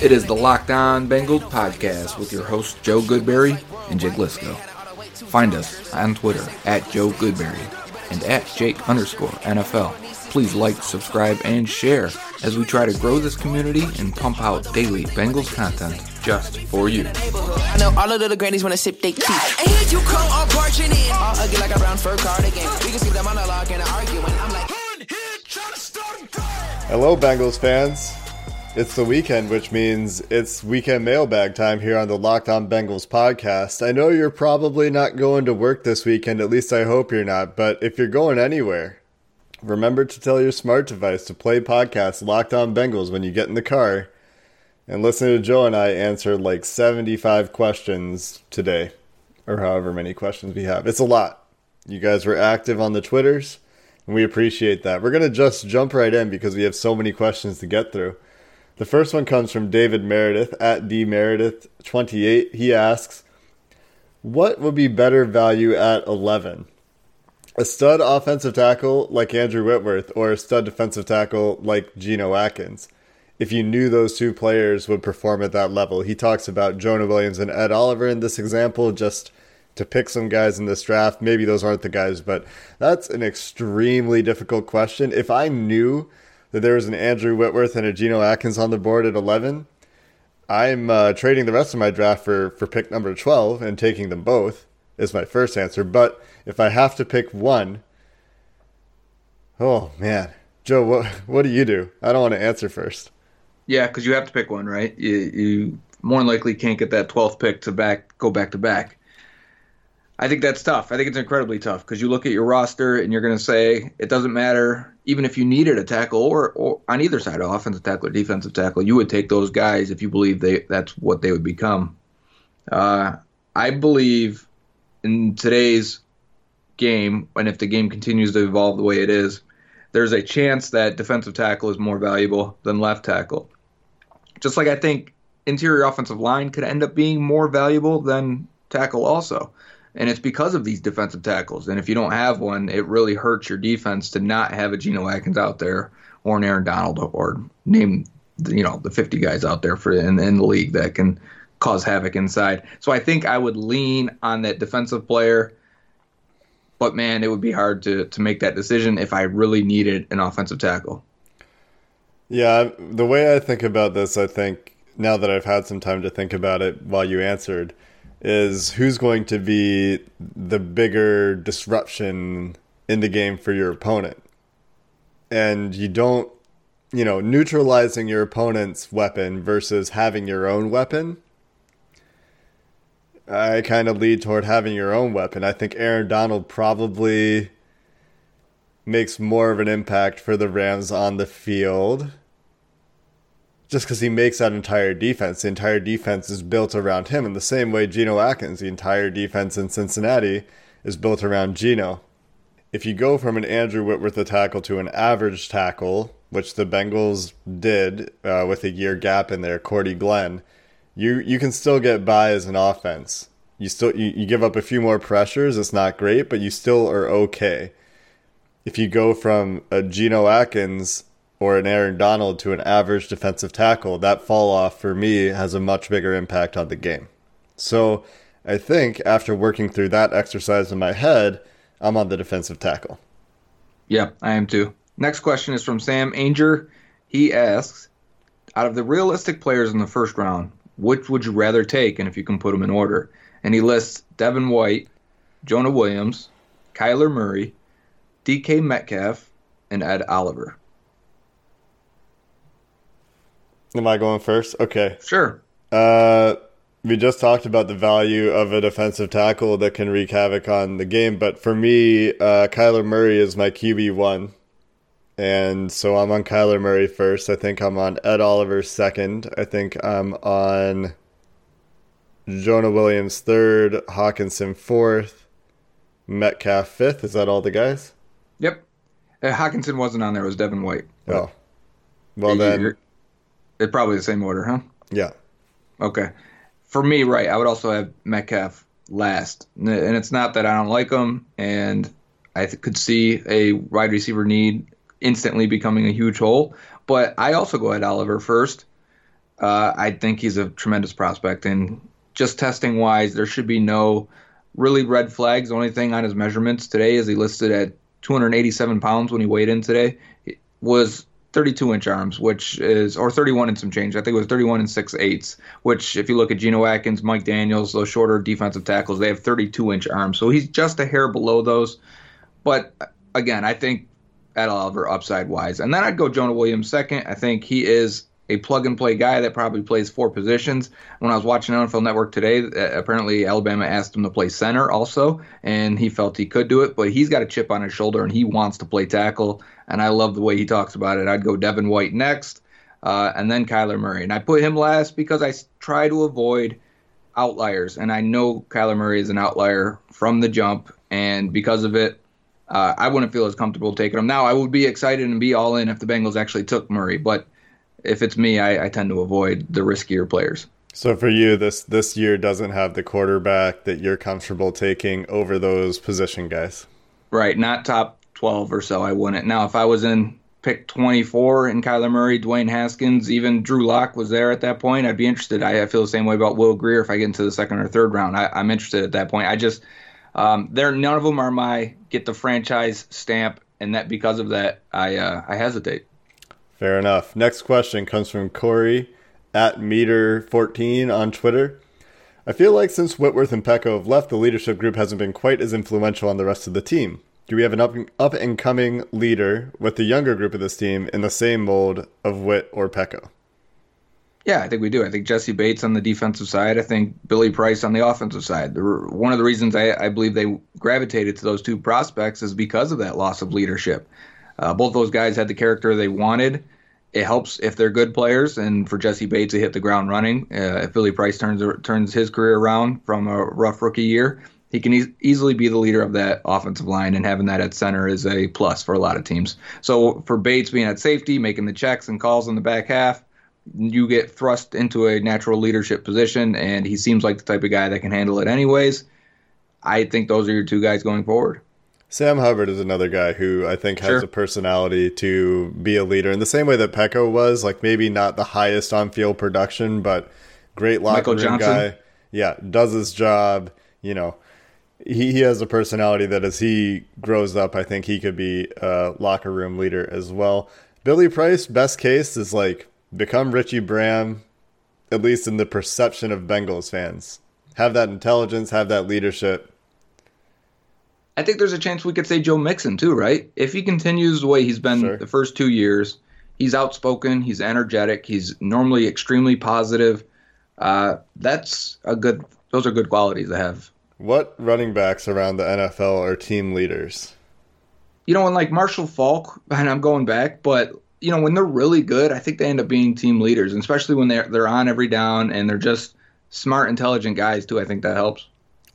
It is the Locked On Bengals podcast with your hosts Joe Goodberry and Jake Liscow. Find us on Twitter at Joe Goodberry and at Jake underscore NFL. Please like, subscribe, and share as we try to grow this community and pump out daily Bengals content just for you. I know all of the grannies want to sip their tea. And here you come all barging in. All ugly like a brown fur cardigan. We can skip the monologue and arguing. I'm like, Hello, Bengals fans. It's the weekend, which means it's weekend mailbag time here on the Locked On Bengals podcast. I know you're probably not going to work this weekend, at least I hope you're not, but if you're going anywhere, remember to tell your smart device to play podcast Locked On Bengals when you get in the car and listen to Joe and I answer like 75 questions today, or however many questions we have. It's a lot. You guys were active on the Twitters, and we appreciate that. We're going to just jump right in because we have so many questions to get through. The first one comes from David Meredith at dmeredith28. He asks, What would be better value at 11? a stud offensive tackle like Andrew Whitworth or a stud defensive tackle like Geno Atkins. If you knew those two players would perform at that level, he talks about Jonah Williams and Ed Oliver in this example, just to pick some guys in this draft. Maybe those aren't the guys, but that's an extremely difficult question. If I knew that there was an Andrew Whitworth and a Geno Atkins on the board at 11, I'm uh, trading the rest of my draft for, for pick number 12 and taking them both, is my first answer. But if I have to pick one, oh man, Joe, what what do you do? I don't want to answer first. Yeah, because you have to pick one, right? You, you more than likely can't get that 12th pick to back go back to back. I think that's tough. I think it's incredibly tough because you look at your roster and you're going to say it doesn't matter even if you needed a tackle or, or on either side, offensive tackle or defensive tackle, you would take those guys if you believe they that's what they would become. Uh, I believe in today's game, and if the game continues to evolve the way it is, there's a chance that defensive tackle is more valuable than left tackle. Just like I think interior offensive line could end up being more valuable than tackle also. And it's because of these defensive tackles. And if you don't have one, it really hurts your defense to not have a Geno Atkins out there or an Aaron Donald or name you know the 50 guys out there for in, in the league that can cause havoc inside. So I think I would lean on that defensive player but man, it would be hard to to make that decision if I really needed an offensive tackle. Yeah, the way I think about this, I think now that I've had some time to think about it while you answered, is who's going to be the bigger disruption in the game for your opponent. And you don't, you know, neutralizing your opponent's weapon versus having your own weapon I kind of lead toward having your own weapon. I think Aaron Donald probably makes more of an impact for the Rams on the field just because he makes that entire defense. The entire defense is built around him in the same way Geno Atkins, the entire defense in Cincinnati, is built around Geno. If you go from an Andrew Whitworth a tackle to an average tackle, which the Bengals did uh, with a year gap in there, Cordy Glenn, you you can still get by as an offense. You still you, you give up a few more pressures. It's not great, but you still are okay. If you go from a Geno Atkins or an Aaron Donald to an average defensive tackle, that fall off for me has a much bigger impact on the game. So I think after working through that exercise in my head, I'm on the defensive tackle. Yeah, I am too. Next question is from Sam Anger. He asks, out of the realistic players in the first round, which would you rather take, and if you can put them in order? And he lists Devin White, Jonah Williams, Kyler Murray, DK Metcalf, and Ed Oliver. Am I going first? Okay. Sure. Uh, we just talked about the value of a defensive tackle that can wreak havoc on the game, but for me, uh, Kyler Murray is my QB one. And so I'm on Kyler Murray first. I think I'm on Ed Oliver second. I think I'm on Jonah Williams third, Hockenson fourth, Metcalf fifth. Is that all the guys? Yep. Uh, Hockenson wasn't on there. It was Devin White. Oh. Well, then. It's probably the same order, huh? Yeah. Okay. For me, right, I would also have Metcalf last. And it's not that I don't like him, and I could see a wide receiver need instantly becoming a huge hole. But I also go at Oliver first. Uh, I think he's a tremendous prospect, and just testing wise, there should be no really red flags. The only thing on his measurements today is he listed at 287 pounds when he weighed in today. It was 32 inch arms, which is, or 31 and some change. I think it was 31 and 6 eighths, which if you look at Geno Atkins, Mike Daniels, those shorter defensive tackles, they have 32 inch arms. So he's just a hair below those. But again, I think Ed Oliver upside wise. And then I'd go Jonah Williams second. I think he is a plug and play guy that probably plays four positions. When I was watching NFL Network today, uh, apparently Alabama asked him to play center also, and he felt he could do it, but he's got a chip on his shoulder and he wants to play tackle. And I love the way he talks about it. I'd go Devin White next, uh, and then Kyler Murray. And I put him last because I try to avoid outliers. And I know Kyler Murray is an outlier from the jump, and because of it, uh, I wouldn't feel as comfortable taking him. Now, I would be excited and be all in if the Bengals actually took Murray, but if it's me, I, I tend to avoid the riskier players. So for you, this this year doesn't have the quarterback that you're comfortable taking over those position guys. Right, not top twelve or so. I wouldn't. Now, if I was in pick 24 in Kyler Murray, Dwayne Haskins, even Drew Lock was there at that point, I'd be interested. I, I, feel the same way about Will Grier if I get into the second or third round. I, am interested at that point. I just, um, there, none of them are my get the franchise stamp, and that because of that, I, uh, I hesitate. Fair enough. Next question comes from Corey at meter14 on Twitter. I feel like since Whitworth and Peko have left, the leadership group hasn't been quite as influential on the rest of the team. Do we have an up, up and coming leader with the younger group of this team in the same mold of Whit or Peko? Yeah, I think we do. I think Jessie Bates on the defensive side. I think Billy Price on the offensive side. One of the reasons I, I believe they gravitated to those two prospects is because of that loss of leadership. Uh, both those guys had the character they wanted. It helps if they're good players, and for Jessie Bates to hit the ground running. Uh, if Billy Price turns turns his career around from a rough rookie year, he can e- easily be the leader of that offensive line, and having that at center is a plus for a lot of teams. So for Bates being at safety, making the checks and calls in the back half, you get thrust into a natural leadership position, and he seems like the type of guy that can handle it anyways. I think those are your two guys going forward. Sam Hubbard is another guy who I think has sure. a personality to be a leader in the same way that Peko was, like maybe not the highest on field production, but great locker Michael room Johnson. guy. Yeah, does his job. You know, he, he has a personality that as he grows up, I think he could be a locker room leader as well. Billy Price, best case, is like become Richie Braham, at least in the perception of Bengals fans. Have that intelligence, have that leadership, I think there's a chance we could say Joe Mixon too, right? If he continues the way he's been sure. the first two years, he's outspoken, he's energetic, he's normally extremely positive. Uh, that's a good. Those are good qualities to have. What running backs around the NFL are team leaders? You know, and like Marshall Faulk, and I'm going back, but you know when they're really good, I think they end up being team leaders, and especially when they're they're on every down and they're just smart, intelligent guys too. I think that helps.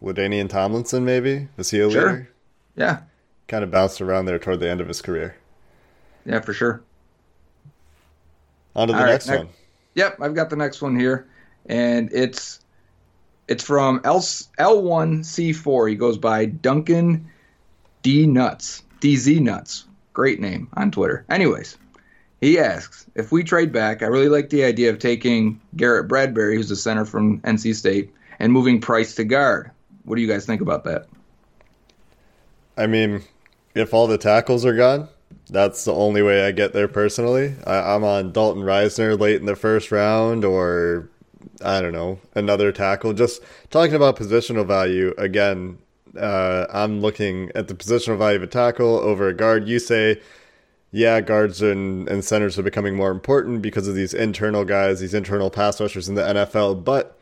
LaDainian Tomlinson, maybe? Is he a sure. leader? Yeah. Kind of bounced around there toward the end of his career. Yeah, for sure. On to the next right, one. yep, I've got the next one here, and it's it's from L L1C4. He goes by Duncan D Nuts DZ Nuts. Great name on Twitter. Anyways, he asks if we trade back. I really like the idea of taking Garrett Bradbury, who's the center from NC State, and moving Price to guard. What do you guys think about that? I mean, if all the tackles are gone, that's the only way I get there personally. I, am on Dalton Risner late in the first round, or I don't know, another tackle. Just talking about positional value again. Uh, I'm looking at the positional value of a tackle over a guard. You say, yeah, guards and, and centers are becoming more important because of these internal guys, these internal pass rushers in the NFL. But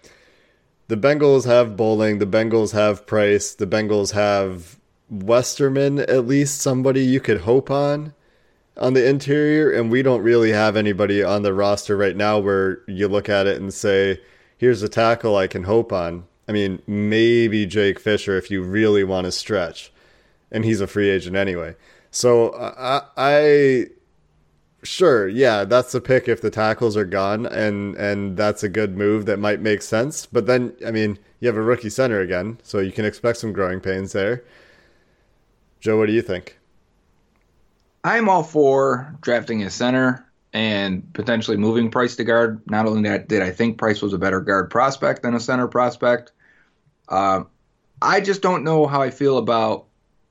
the Bengals have Boling, the Bengals have Price, the Bengals have Westerman, at least somebody you could hope on on the interior, and we don't really have anybody on the roster right now where you look at it and say, here's a tackle I can hope on. I mean, maybe Jake Fisher if you really want to stretch, and he's a free agent anyway. So I, I sure, yeah, that's the pick if the tackles are gone, and and that's a good move that might make sense. But then, I mean, you have a rookie center again, so you can expect some growing pains there. Joe, what do you think? I'm all for drafting a center and potentially moving Price to guard. Not only that, did I think Price was a better guard prospect than a center prospect. Uh, I just don't know how I feel about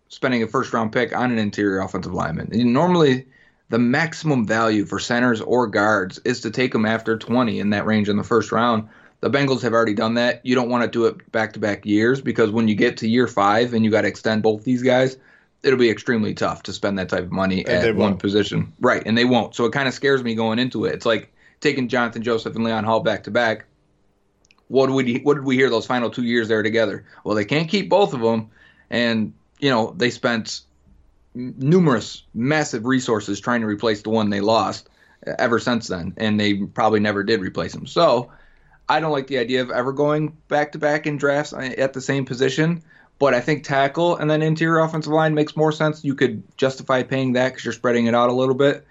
spending a first round pick on an interior offensive lineman. And normally, the maximum value for centers or guards is to take them after 20 in that range in the first round. The Bengals have already done that. You don't want to do it back to back years because when you get to year five and you got to extend both these guys, it'll be extremely tough to spend that type of money and at one position. Right, and they won't. So it kind of scares me going into it. It's like taking Jonathan Joseph and Leon Hall back to back. What did we what did we hear those final two years there together? Well, they can't keep both of them, and you know they spent numerous massive resources trying to replace the one they lost ever since then, and they probably never did replace him. So I don't like the idea of ever going back to back in drafts at the same position. But I think tackle and then interior offensive line makes more sense. You could justify paying that because you're spreading it out a little bit.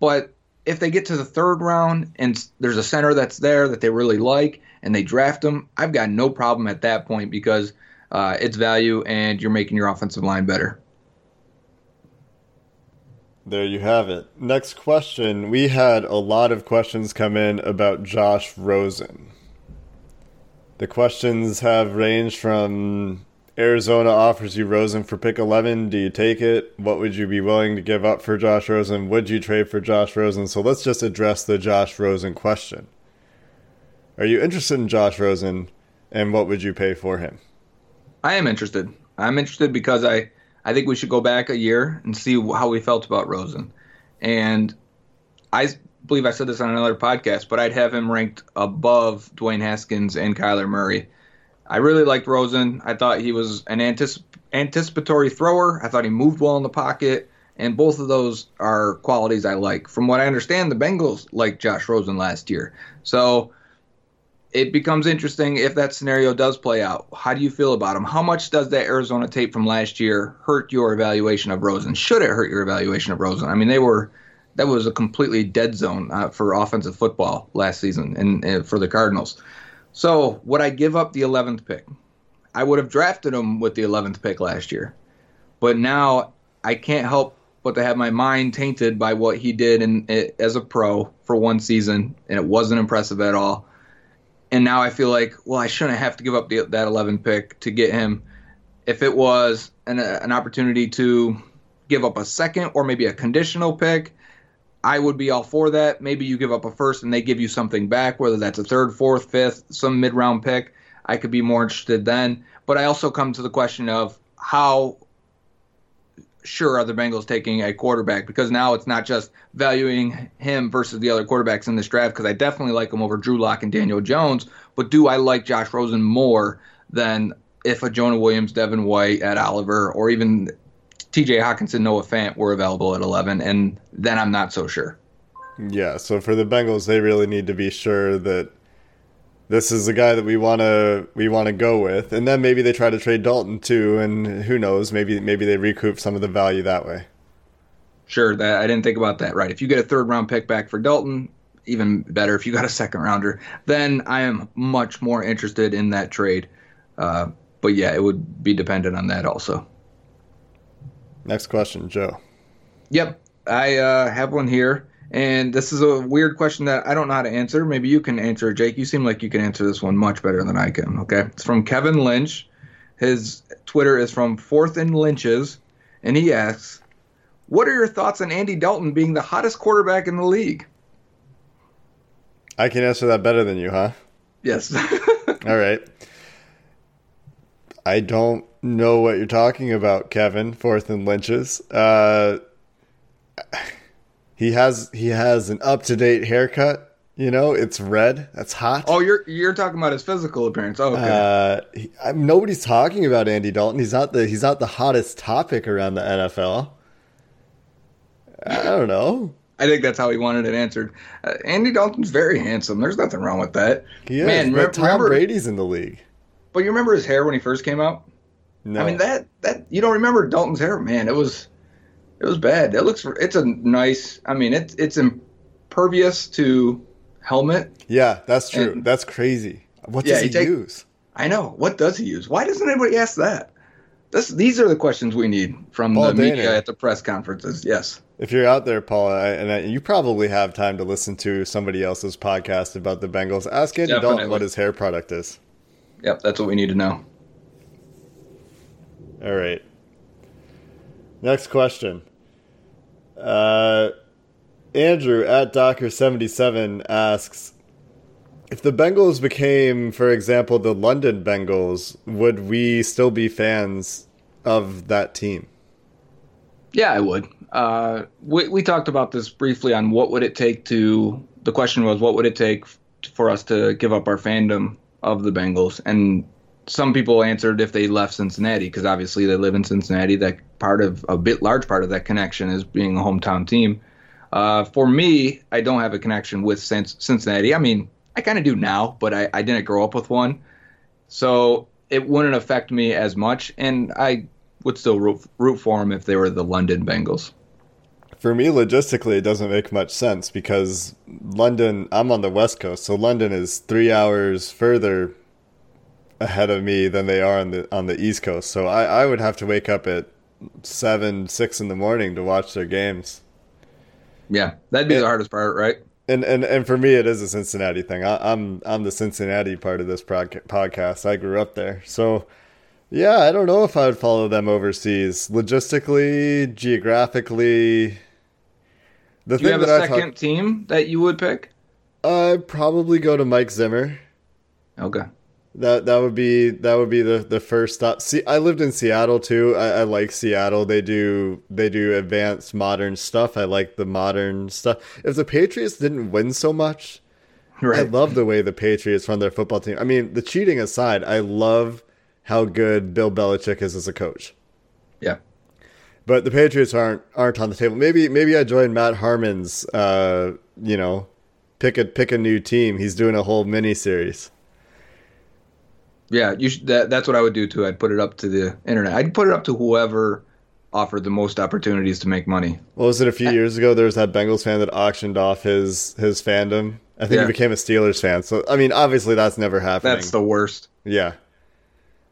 But if they get to the third round and there's a center that's there that they really like and they draft them, I've got no problem at that point because uh, it's value and you're making your offensive line better. There you have it. Next question. We had a lot of questions come in about Josh Rosen. The questions have ranged from Arizona offers you Rosen for pick 11. Do you take it? What would you be willing to give up for Josh Rosen? Would you trade for Josh Rosen? So let's just address the Josh Rosen question. Are you interested in Josh Rosen and what would you pay for him? I am interested. I'm interested because I, I think we should go back a year and see how we felt about Rosen. And I believe I said this on another podcast, but I'd have him ranked above Dwayne Haskins and Kyler Murray I really liked Rosen. I thought he was an anticip- anticipatory thrower. I thought he moved well in the pocket, and both of those are qualities I like. From what I understand, the Bengals liked Josh Rosen last year. So it becomes interesting if that scenario does play out. How do you feel about him? How much does that Arizona tape from last year hurt your evaluation of Rosen? Should it hurt your evaluation of Rosen? I mean, they were that was a completely dead zone uh, for offensive football last season and, and for the Cardinals. So would I give up the 11th pick? I would have drafted him with the 11th pick last year, but now I can't help but to have my mind tainted by what he did in, as a pro for one season, and it wasn't impressive at all. And now I feel like, well, I shouldn't have to give up the, that 11 pick to get him. If it was an, uh, an opportunity to give up a second or maybe a conditional pick, I would be all for that. Maybe you give up a first and they give you something back, whether that's a third, fourth, fifth, some mid round pick. I could be more interested then. But I also come to the question of how sure are the Bengals taking a quarterback because now it's not just valuing him versus the other quarterbacks in this draft because I definitely like him over Drew Lock and Daniel Jones, but do I like Josh Rosen more than if a Jonah Williams, Devin White, Ed Oliver, or even TJ Hockenson, Noah Fant were available at 11, and then I'm not so sure. Yeah, so for the Bengals, they really need to be sure that this is the guy that we want to we want to go with, and then maybe they try to trade Dalton too, and who knows, maybe maybe they recoup some of the value that way. Sure, that I didn't think about that. Right, if you get a third round pick back for Dalton, even better. If you got a second rounder, then I am much more interested in that trade. Uh, but yeah, it would be dependent on that also. Next question, Joe. Yep, I uh, have one here, and this is a weird question that I don't know how to answer. Maybe you can answer, Jake. You seem like you can answer this one much better than I can. Okay, it's from Kevin Lynch. His Twitter is from Fourth and Lynch's, and he asks, "What are your thoughts on Andy Dalton being the hottest quarterback in the league?" I can answer that better than you, huh? Yes. All right. I don't know what you're talking about, Kevin. Fourth and Lynch's. Uh, he has he has an up to date haircut. You know, it's red. That's hot. Oh, you're you're talking about his physical appearance. Oh, okay. Uh, he, I, nobody's talking about Andy Dalton. He's not the he's not the hottest topic around the NFL. I don't know. I think that's how he wanted it answered. Uh, Andy Dalton's very handsome. There's nothing wrong with that. He is. Man, Tom remember, Brady's in the league. But you remember his hair when he first came out? No. I mean that that you don't remember Dalton's hair, man. It was it was bad. It looks it's a nice. I mean it's it's impervious to helmet. Yeah, that's true. And, that's crazy. What does yeah, he, he take, use? I know. What does he use? Why doesn't anybody ask that? This, these are the questions we need from Paul the Dehner. media at the press conferences. Yes. If you're out there, Paula, and you probably have time to listen to somebody else's podcast about the Bengals, ask Andy Definitely. Dalton what his hair product is. Yep, that's what we need to know. All right. Next question. Uh, Andrew at Docker77 asks If the Bengals became, for example, the London Bengals, would we still be fans of that team? Yeah, I would. Uh, we, we talked about this briefly on what would it take to. The question was, what would it take for us to give up our fandom of the Bengals? And some people answered if they left Cincinnati because obviously they live in Cincinnati. That part of a bit large part of that connection is being a hometown team. Uh, for me, I don't have a connection with Cincinnati. I mean, I kind of do now, but I, I didn't grow up with one, so it wouldn't affect me as much, and I would still root, root for them if they were the London Bengals. For me, logistically, it doesn't make much sense because London. I'm on the west coast, so London is three hours further ahead of me than they are on the on the east coast. So I, I would have to wake up at seven, six in the morning to watch their games. Yeah, that'd be and, the hardest part, right? And and and for me, it is a Cincinnati thing. I, am I'm, I'm the Cincinnati part of this podcast. I grew up there, so yeah, I don't know if I would follow them overseas. Logistically, geographically, the Do you have a second talk, team that you would pick? I'd probably go to Mike Zimmer. Okay. That that would be that would be the, the first stop. See, I lived in Seattle too. I, I like Seattle. They do they do advanced modern stuff. I like the modern stuff. If the Patriots didn't win so much, right. I love the way the Patriots run their football team. I mean, the cheating aside, I love how good Bill Belichick is as a coach. Yeah. But the Patriots aren't aren't on the table. Maybe maybe I join Matt Harmon's uh, you know, pick a pick a new team. He's doing a whole mini series. Yeah, you should, that, that's what I would do too. I'd put it up to the internet. I'd put it up to whoever offered the most opportunities to make money. What was it a few years ago? There was that Bengals fan that auctioned off his his fandom. I think yeah. he became a Steelers fan. So I mean, obviously that's never happening. That's the worst. Yeah.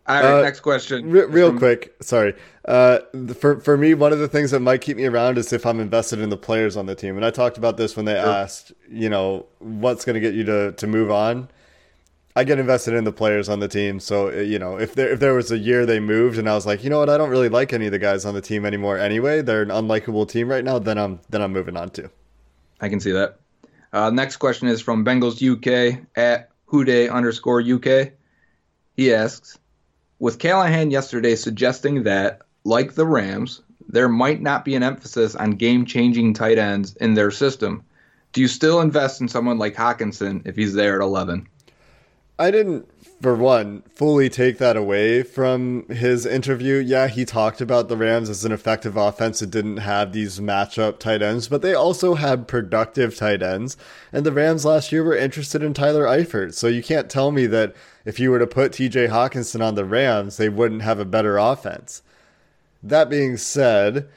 All right, uh, next question. Re- real from... quick, sorry. Uh, for for me, one of the things that might keep me around is if I'm invested in the players on the team. And I talked about this when they sure. asked, you know, what's going to get you to to move on. I get invested in the players on the team. So uh, you know, if there if there was a year they moved and I was like, you know what, I don't really like any of the guys on the team anymore. Anyway, they're an unlikable team right now. Then I'm then I'm moving on to. I can see that. Uh, next question is from Bengals UK at Hude underscore UK. He asks, with Callahan yesterday suggesting that, like the Rams, there might not be an emphasis on game-changing tight ends in their system. Do you still invest in someone like Hockenson if he's there at 11? I didn't, for one, fully take that away from his interview. Yeah, he talked about the Rams as an effective offense that didn't have these matchup tight ends, but they also had productive tight ends. And the Rams last year were interested in Tyler Eifert. So you can't tell me that if you were to put TJ Hockenson on the Rams, they wouldn't have a better offense. That being said,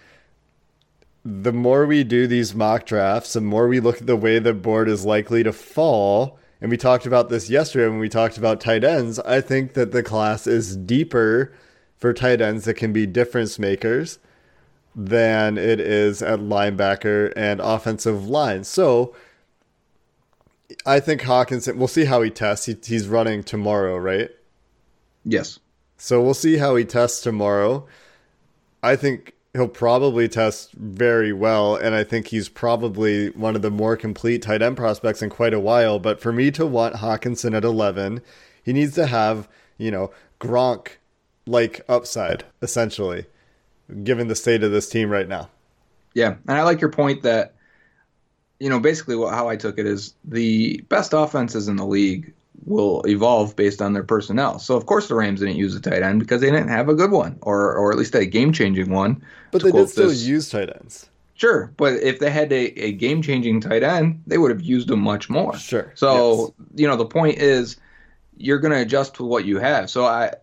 the more we do these mock drafts, the more we look at the way the board is likely to fall and we talked about this yesterday when we talked about tight ends. I think that the class is deeper for tight ends that can be difference makers than it is at linebacker and offensive line. So I think Hockenson, we'll see how he tests. He, he's running tomorrow, right? Yes. So we'll see how he tests tomorrow. I think he'll probably test very well, and I think he's probably one of the more complete tight end prospects in quite a while. But for me to want Hockenson at 11, he needs to have, you know, Gronk like upside, essentially, given the state of this team right now. Yeah, and I like your point that you know basically what, how I took it is the best offenses in the league will evolve based on their personnel. So of course the Rams didn't use a tight end because they didn't have a good one, or or at least a game changing one. But they did still this. use tight ends. Sure, but if they had a, a game changing tight end, they would have used them much more. Sure. So yes. you know the point is you're going to adjust to what you have. So I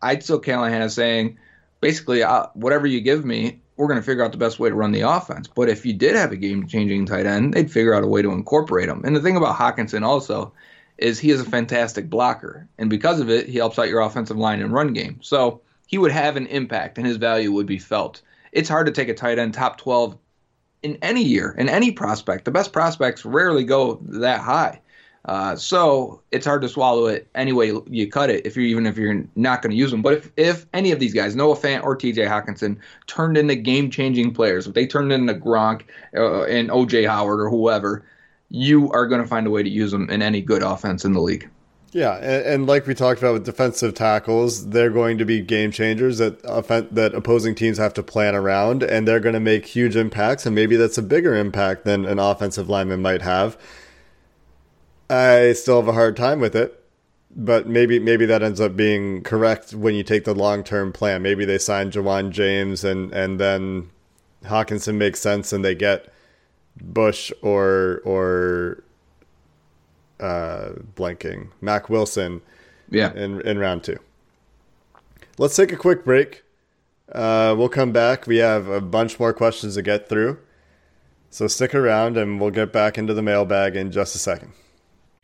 I'd still Callahan is saying basically uh, whatever you give me, we're going to figure out the best way to run the offense. But if you did have a game changing tight end, they'd figure out a way to incorporate them. And the thing about Hockenson also is he is a fantastic blocker, and because of it, he helps out your offensive line and run game. So he would have an impact, and his value would be felt. It's hard to take a tight end top 12 in any year, in any prospect. The best prospects rarely go that high. Uh, so it's hard to swallow it any way you cut it if you're even if you're not going to use them. But if, if any of these guys, Noah Fant or T.J. Hockenson, turned into game changing players, if they turned into Gronk uh, and O.J. Howard or whoever, you are going to find a way to use them in any good offense in the league. Yeah, and, and, like we talked about with defensive tackles, they're going to be game changers that that opposing teams have to plan around, and they're going to make huge impacts. And maybe that's a bigger impact than an offensive lineman might have. I still have a hard time with it, but maybe maybe that ends up being correct when you take the long term plan. Maybe they sign Ja'Wuan James, and and then Hockenson makes sense, and they get Bush or or uh, blanking Mack Wilson. Yeah. In in round two. Let's take a quick break. Uh, we'll come back. We have a bunch more questions to get through. So stick around and we'll get back into the mailbag in just a second.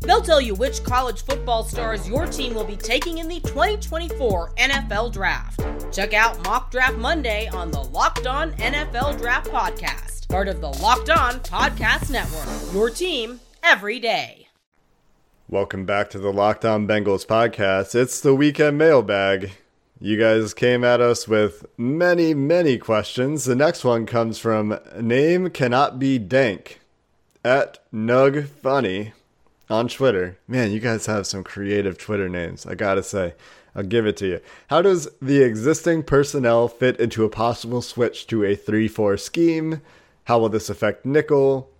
They'll tell you which college football stars your team will be taking in the 2024 NFL Draft. Check out Mock Draft Monday on the Locked On NFL Draft Podcast part of the Locked On Podcast Network. Your team every day. Welcome back to the Locked On Bengals podcast. It's the weekend mailbag. You guys came at us with many, many questions. The next one comes from Name Cannot Be Dank at Nug Funny on Twitter. Man, you guys have some creative Twitter names, I gotta say. I'll give it to you. How does the existing personnel fit into a possible switch to a 3 4 scheme? How will this affect nickel?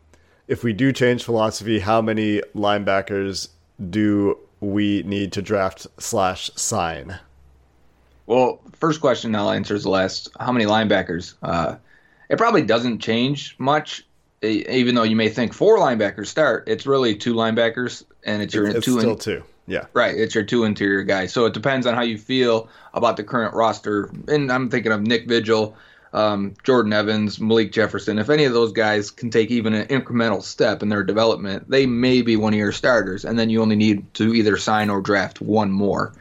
If we do change philosophy, how many linebackers do we need to draft slash sign? Well, first question I'll answer is the last. How many linebackers? Uh, it probably doesn't change much, even though you may think four linebackers start. It's really two linebackers, and it's your it's two. Still in, two. Yeah. Right. It's your two interior guys. So it depends on how you feel about the current roster. And I'm thinking of Nick Vigil, um, Jordan Evans, Malik Jefferson, if any of those guys can take even an incremental step in their development, they may be one of your starters, and then you only need to either sign or draft one more.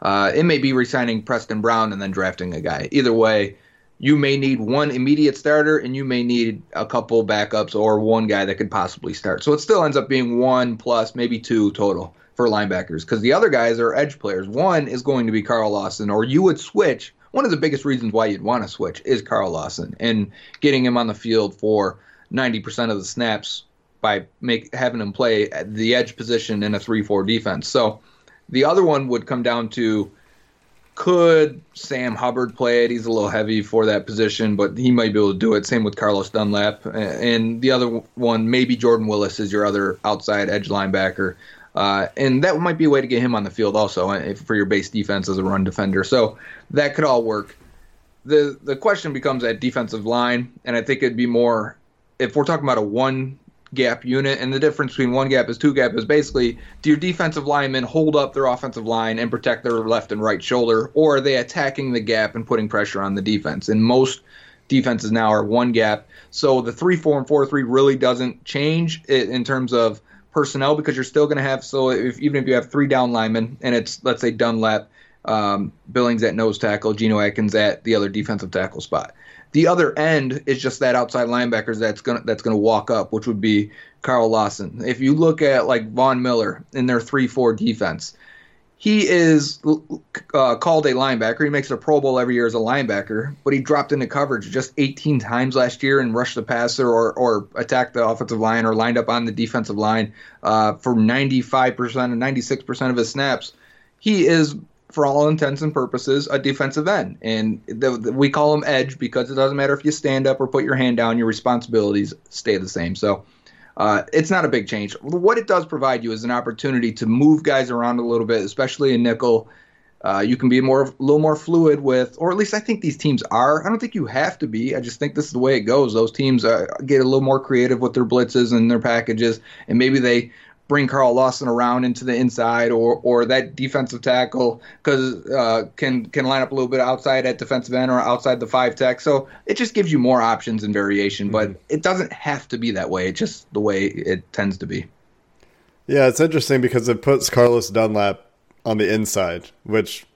Uh, it may be resigning Preston Brown and then drafting a guy. Either way, you may need one immediate starter, and you may need a couple backups or one guy that could possibly start. So it still ends up being one plus maybe two total for linebackers because the other guys are edge players. One is going to be Carl Lawson, or you would switch one of the biggest reasons why you'd want to switch is Carl Lawson and getting him on the field for 90% of the snaps by make having him play the edge position in a 3-4 defense. So the other one would come down to could Sam Hubbard play it? He's a little heavy for that position, but he might be able to do it. Same with Carlos Dunlap. And the other one, maybe Jordan Willis is your other outside edge linebacker. Uh, and that might be a way to get him on the field also uh, for your base defense as a run defender. So that could all work. The the question becomes at defensive line, and I think it'd be more if we're talking about a one gap unit, and the difference between one gap is two gap is basically do your defensive linemen hold up their offensive line and protect their left and right shoulder, or are they attacking the gap and putting pressure on the defense? And most defenses now are one gap. So the three four and four three really doesn't change in terms of personnel because you're still going to have so if, even if you have three down linemen and it's let's say Dunlap, um, Billings at nose tackle, Geno Atkins at the other defensive tackle spot. The other end is just that outside linebackers that's gonna that's gonna walk up, which would be Carl Lawson. If you look at like Von Miller in their three four defense, he is uh, called a linebacker. He makes a Pro Bowl every year as a linebacker, but he dropped into coverage just 18 times last year and rushed the passer or, or attacked the offensive line or lined up on the defensive line uh, for 95% and 96% of his snaps. He is, for all intents and purposes, a defensive end. And the, the, we call him edge because it doesn't matter if you stand up or put your hand down, your responsibilities stay the same. So uh, it's not a big change. What it does provide you is an opportunity to move guys around a little bit, especially in nickel. Uh, you can be more a little more fluid with, or at least I think these teams are. I don't think you have to be. I just think this is the way it goes. Those teams uh, get a little more creative with their blitzes and their packages, and maybe they bring Carl Lawson around into the inside, or or that defensive tackle because uh, can can line up a little bit outside at defensive end or outside the five tech. So it just gives you more options and variation, mm-hmm. but it doesn't have to be that way. It's just the way it tends to be. Yeah, it's interesting because it puts Carlos Dunlap on the inside, which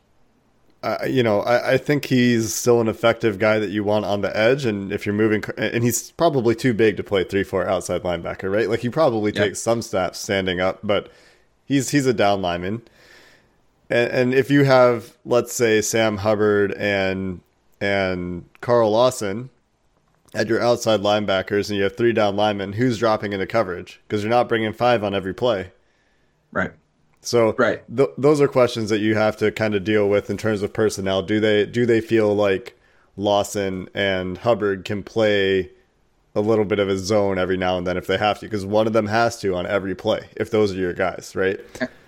uh, you know, I, I, think he's still an effective guy that you want on the edge. And if you're moving, and he's probably too big to play three four outside linebacker, right? Like he probably yep. takes some snaps standing up, but he's he's a down lineman. And, and if you have, let's say, Sam Hubbard and and Carl Lawson at your outside linebackers, and you have three down linemen, who's dropping into coverage because you're not bringing five on every play, right? So right. Th- those are questions that you have to kind of deal with in terms of personnel. Do they do they feel like Lawson and Hubbard can play a little bit of a zone every now and then if they have to? Because one of them has to on every play if those are your guys, right?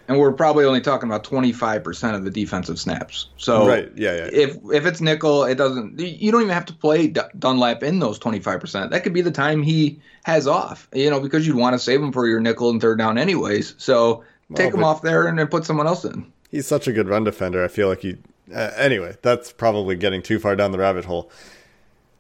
And we're probably only talking about twenty five percent of the defensive snaps. So right, yeah, yeah. If if it's nickel, it doesn't. You don't even have to play Dunlap in those twenty five percent. That could be the time he has off. You know, because you'd want to save him for your nickel and third down anyways. So Take him off there and then put someone else in. He's such a good run defender. I feel like he. Uh, anyway, that's probably getting too far down the rabbit hole.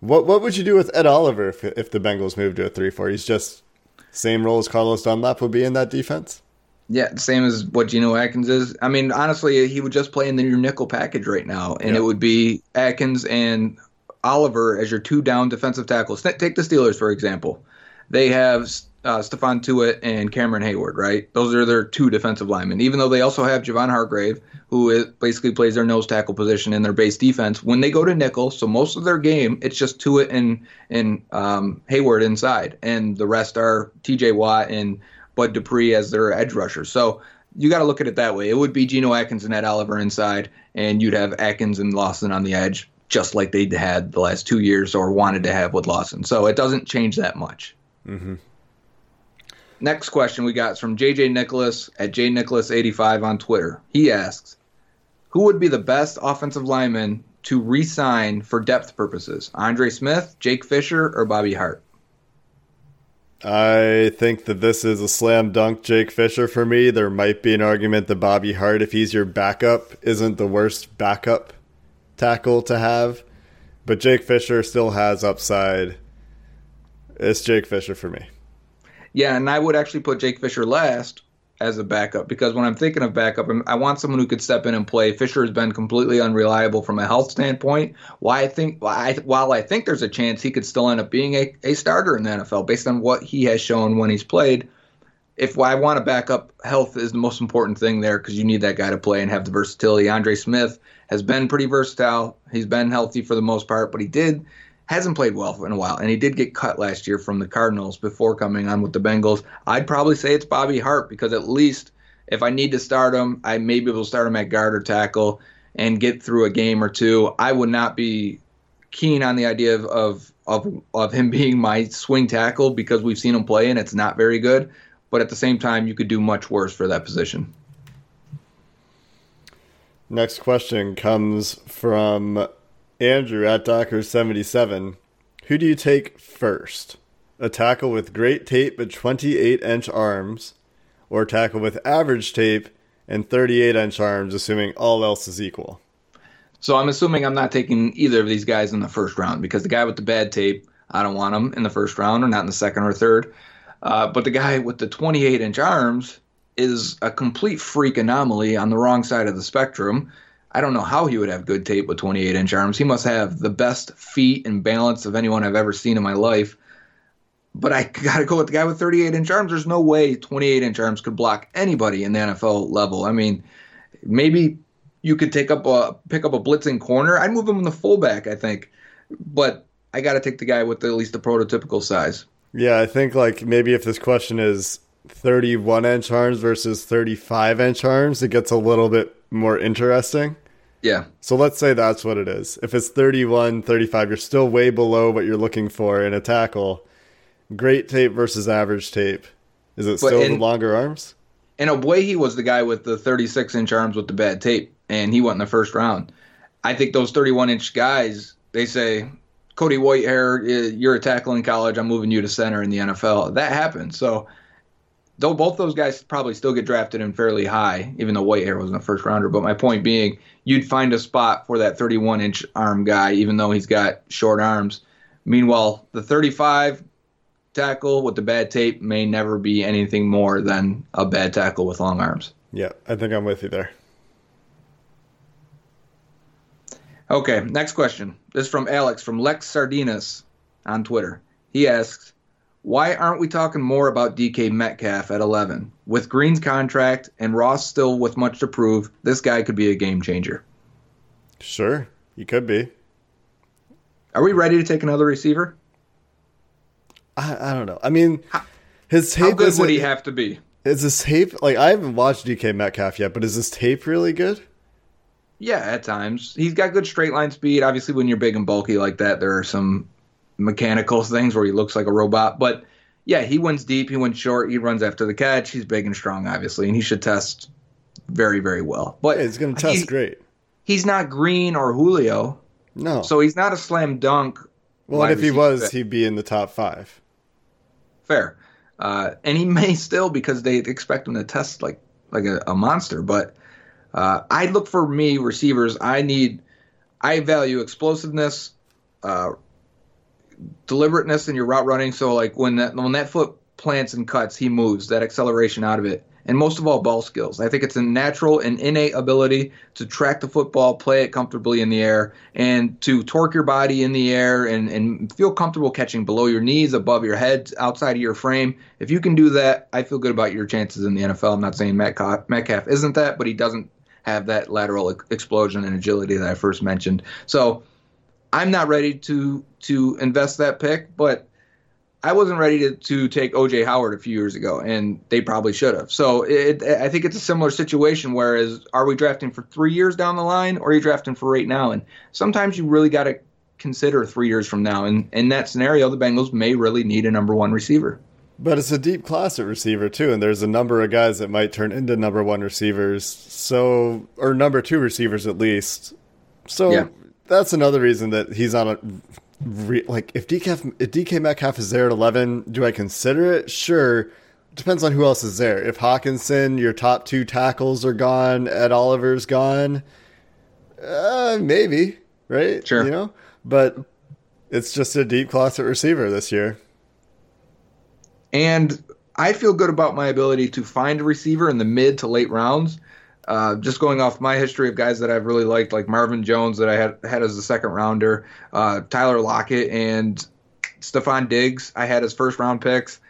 What what would you do with Ed Oliver if if the Bengals moved to a three four? He's just same role as Carlos Dunlap would be in that defense. Yeah, same as what Geno Atkins is. I mean, honestly, he would just play in the, your nickel package right now, and it would be Atkins and Oliver as your two down defensive tackles. Take the Steelers for example. They have uh, Stephon Tuitt and Cameron Heyward, right? Those are their two defensive linemen. Even though they also have Javon Hargrave, who is, basically plays their nose tackle position in their base defense. When they go to nickel, so most of their game, it's just Tuitt and and um, Heyward inside, and the rest are T.J. Watt and Bud Dupree as their edge rushers. So you got to look at it that way. It would be Geno Atkins and Ed Oliver inside, and you'd have Atkins and Lawson on the edge, just like they'd had the last two years or wanted to have with Lawson. So it doesn't change that much. Mm-hmm. Next question we got is from JJ Nicholas at jnicholas85 on Twitter. He asks, "Who would be the best offensive lineman to re-sign for depth purposes? Andre Smith, Jake Fisher, or Bobby Hart?" I think that this is a slam dunk Jake Fisher for me. There might be an argument that Bobby Hart, if he's your backup, isn't the worst backup tackle to have. But Jake Fisher still has upside. It's Jake Fisher for me. Yeah, and I would actually put Jake Fisher last as a backup because when I'm thinking of backup, I want someone who could step in and play. Fisher has been completely unreliable from a health standpoint. Why I think while I think there's a chance he could still end up being a, a starter in the NFL based on what he has shown when he's played. If I want to back up, health is the most important thing there because you need that guy to play and have the versatility. Andre Smith has been pretty versatile. He's been healthy for the most part, but he did hasn't played well in a while, and he did get cut last year from the Cardinals before coming on with the Bengals. I'd probably say it's Bobby Hart because at least if I need to start him, I may be able to start him at guard or tackle and get through a game or two. I would not be keen on the idea of of of, of him being my swing tackle because we've seen him play and it's not very good. But at the same time, you could do much worse for that position. Next question comes from Andrew at Docker77. Who do you take first? A tackle with great tape but 28 inch arms, or tackle with average tape and 38 inch arms, assuming all else is equal? So I'm assuming I'm not taking either of these guys in the first round because the guy with the bad tape, I don't want him in the first round or not in the second or third. Uh, but the guy with the 28 inch arms is a complete freak anomaly on the wrong side of the spectrum. I don't know how he would have good tape with 28 inch arms. He must have the best feet and balance of anyone I've ever seen in my life. But I got to go with the guy with 38 inch arms. There's no way 28 inch arms could block anybody in the NFL level. I mean, Maybe you could take up a pick up a blitzing corner. I'd move him in the fullback, I think, but I got to take the guy with at least the prototypical size. Yeah, I think like maybe if this question is 31 inch arms versus 35 inch arms, it gets a little bit more interesting. Yeah. So let's say that's what it is. If it's 31, 35, you're still way below what you're looking for in a tackle. Great tape versus average tape. Is it still in, the longer arms? And Ogbuehi was the guy with the 36 inch arms with the bad tape, and he went in the first round. I think those 31 inch guys, they say, Cody Whitehair, eh, you're a tackle in college. I'm moving you to center in the NFL. That happened. So, though both those guys probably still get drafted in fairly high, even though Whitehair wasn't a first rounder. But my point being, you'd find a spot for that 31 inch arm guy, even though he's got short arms. Meanwhile, the 35 tackle with the bad tape may never be anything more than a bad tackle with long arms. Yeah, I think I'm with you there. Okay, next question. This is from Alex from Lex Sardinas on Twitter. He asks, why aren't we talking more about DK Metcalf at 11? With Green's contract and Ross still with much to prove, this guy could be a game changer. Sure, he could be. Are we ready to take another receiver? I, I don't know. I mean, his tape. Is. How good would he have to be? Is this tape like I haven't watched DK Metcalf yet, but is this tape really good? Yeah, at times he's got good straight line speed. Obviously, when you're big and bulky like that, there are some mechanical things where he looks like a robot. But yeah, he wins deep, he wins short, he runs after the catch. He's big and strong, obviously, and he should test very, very well. But yeah, he's going to test great. He's not Green or Julio. No. So he's not a slam dunk. Well, if he was, fit. he'd be in the top five. Fair. Uh, and he may still because they expect him to test like like a, a monster. But uh, I look for me receivers. I need, I value explosiveness, uh, deliberateness in your route running. So like when that when that foot plants and cuts, he moves that acceleration out of it and most of all, ball skills. I think it's a natural and innate ability to track the football, play it comfortably in the air, and to torque your body in the air and, and feel comfortable catching below your knees, above your head, outside of your frame. If you can do that, I feel good about your chances in the NFL. I'm not saying Metcalf, Metcalf isn't that, but he doesn't have that lateral explosion and agility that I first mentioned. So I'm not ready to to invest that pick, but I wasn't ready to, to take OJ Howard a few years ago, and they probably should have. So it, I think it's a similar situation. Whereas, are we drafting for three years down the line, or are you drafting for right now? And sometimes you really got to consider three years from now. And in that scenario, the Bengals may really need a number one receiver. But it's a deep class at receiver too, and there's a number of guys that might turn into number one receivers. So, or number two receivers at least. So yeah. That's another reason that he's on a re- like if DK if DK Metcalf is there at eleven, do I consider it? Sure. Depends on who else is there. If Hockenson, your top two tackles are gone, Ed Oliver's gone, uh, maybe, right? Sure. You know, but it's just a deep closet receiver this year. And I feel good about my ability to find a receiver in the mid to late rounds uh, just going off my history of guys that I've really liked, like Marvin Jones that I had had as a second rounder, uh, Tyler Lockett and Stefon Diggs I had as first round picks.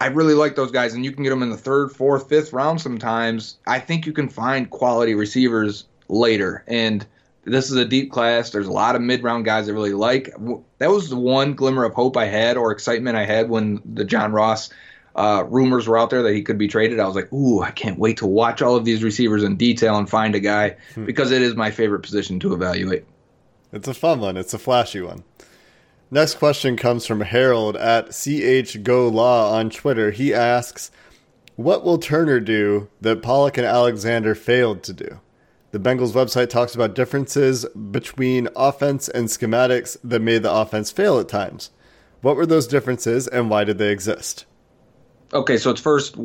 I really like those guys, and you can get them in the third, fourth, fifth round sometimes. I think you can find quality receivers later, and this is a deep class. There's a lot of mid round guys I really like. That was the one glimmer of hope I had or excitement I had when the John Ross uh, rumors were out there that he could be traded. I was like, ooh, I can't wait to watch all of these receivers in detail and find a guy hmm. because it is my favorite position to evaluate. It's a fun one. It's a flashy one. Next question comes from Harold at CHGoLaw on Twitter. He asks, What will Turner do that Pollock and Alexander failed to do? The Bengals website talks about differences between offense and schematics that made the offense fail at times. What were those differences and why did they exist? Okay, so it's first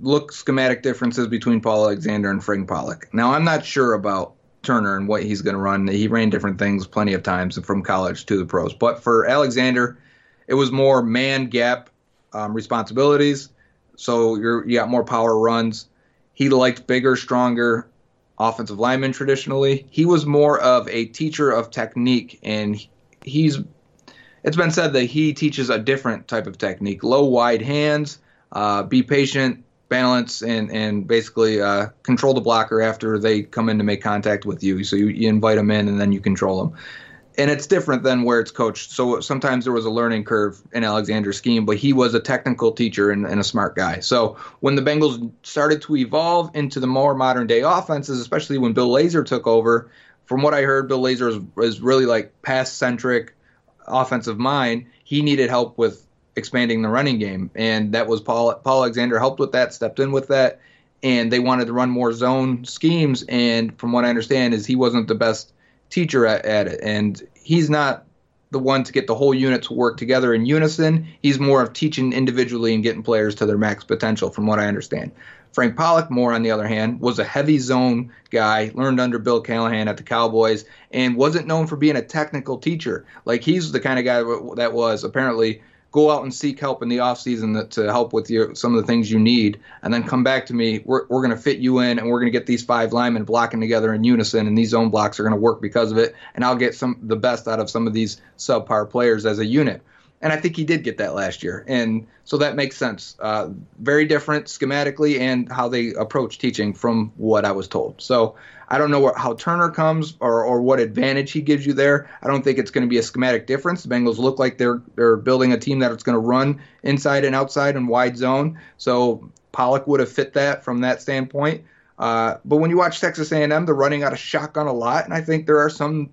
look schematic differences between Paul Alexander and Frank Pollock. Now I'm not sure about Turner and what he's going to run. He ran different things plenty of times from college to the pros. But for Alexander, it was more man gap um, responsibilities. So you're, you got more power runs. He liked bigger, stronger offensive linemen traditionally. He was more of a teacher of technique, and he's. It's been said that he teaches a different type of technique: low, wide hands, uh, be patient, balance and and basically uh, control the blocker after they come in to make contact with you. So you, you invite them in and then you control them. And it's different than where it's coached. So sometimes there was a learning curve in Alexander's scheme, but he was a technical teacher and, and a smart guy. So when the Bengals started to evolve into the more modern day offenses, especially when Bill Lazor took over, from what I heard, Bill Lazor is, is really like pass centric offensive mind. He needed help with expanding the running game, and that was Paul. Paul Alexander helped with that, stepped in with that, and they wanted to run more zone schemes. And from what I understand, is he wasn't the best teacher at, at it, and he's not the one to get the whole unit to work together in unison. He's more of teaching individually and getting players to their max potential, from what I understand. Frank Pollock, more on the other hand, was a heavy zone guy, learned under Bill Callahan at the Cowboys, and wasn't known for being a technical teacher. Like he's the kind of guy that was apparently go out and seek help in the off season to help with your some of the things you need, and then come back to me. We're we're going to fit you in, and we're going to get these five linemen blocking together in unison, and these zone blocks are going to work because of it, and I'll get some the best out of some of these subpar players as a unit. And I think he did get that last year, and so that makes sense. Uh, very different schematically and how they approach teaching from what I was told. So I don't know how Turner comes or, or what advantage he gives you there. I don't think it's going to be a schematic difference. The Bengals look like they're they're building a team that's going to run inside and outside and wide zone. So Pollock would have fit that from that standpoint. Uh, but when you watch Texas A&M, they're running out of shotgun a lot, and I think there are some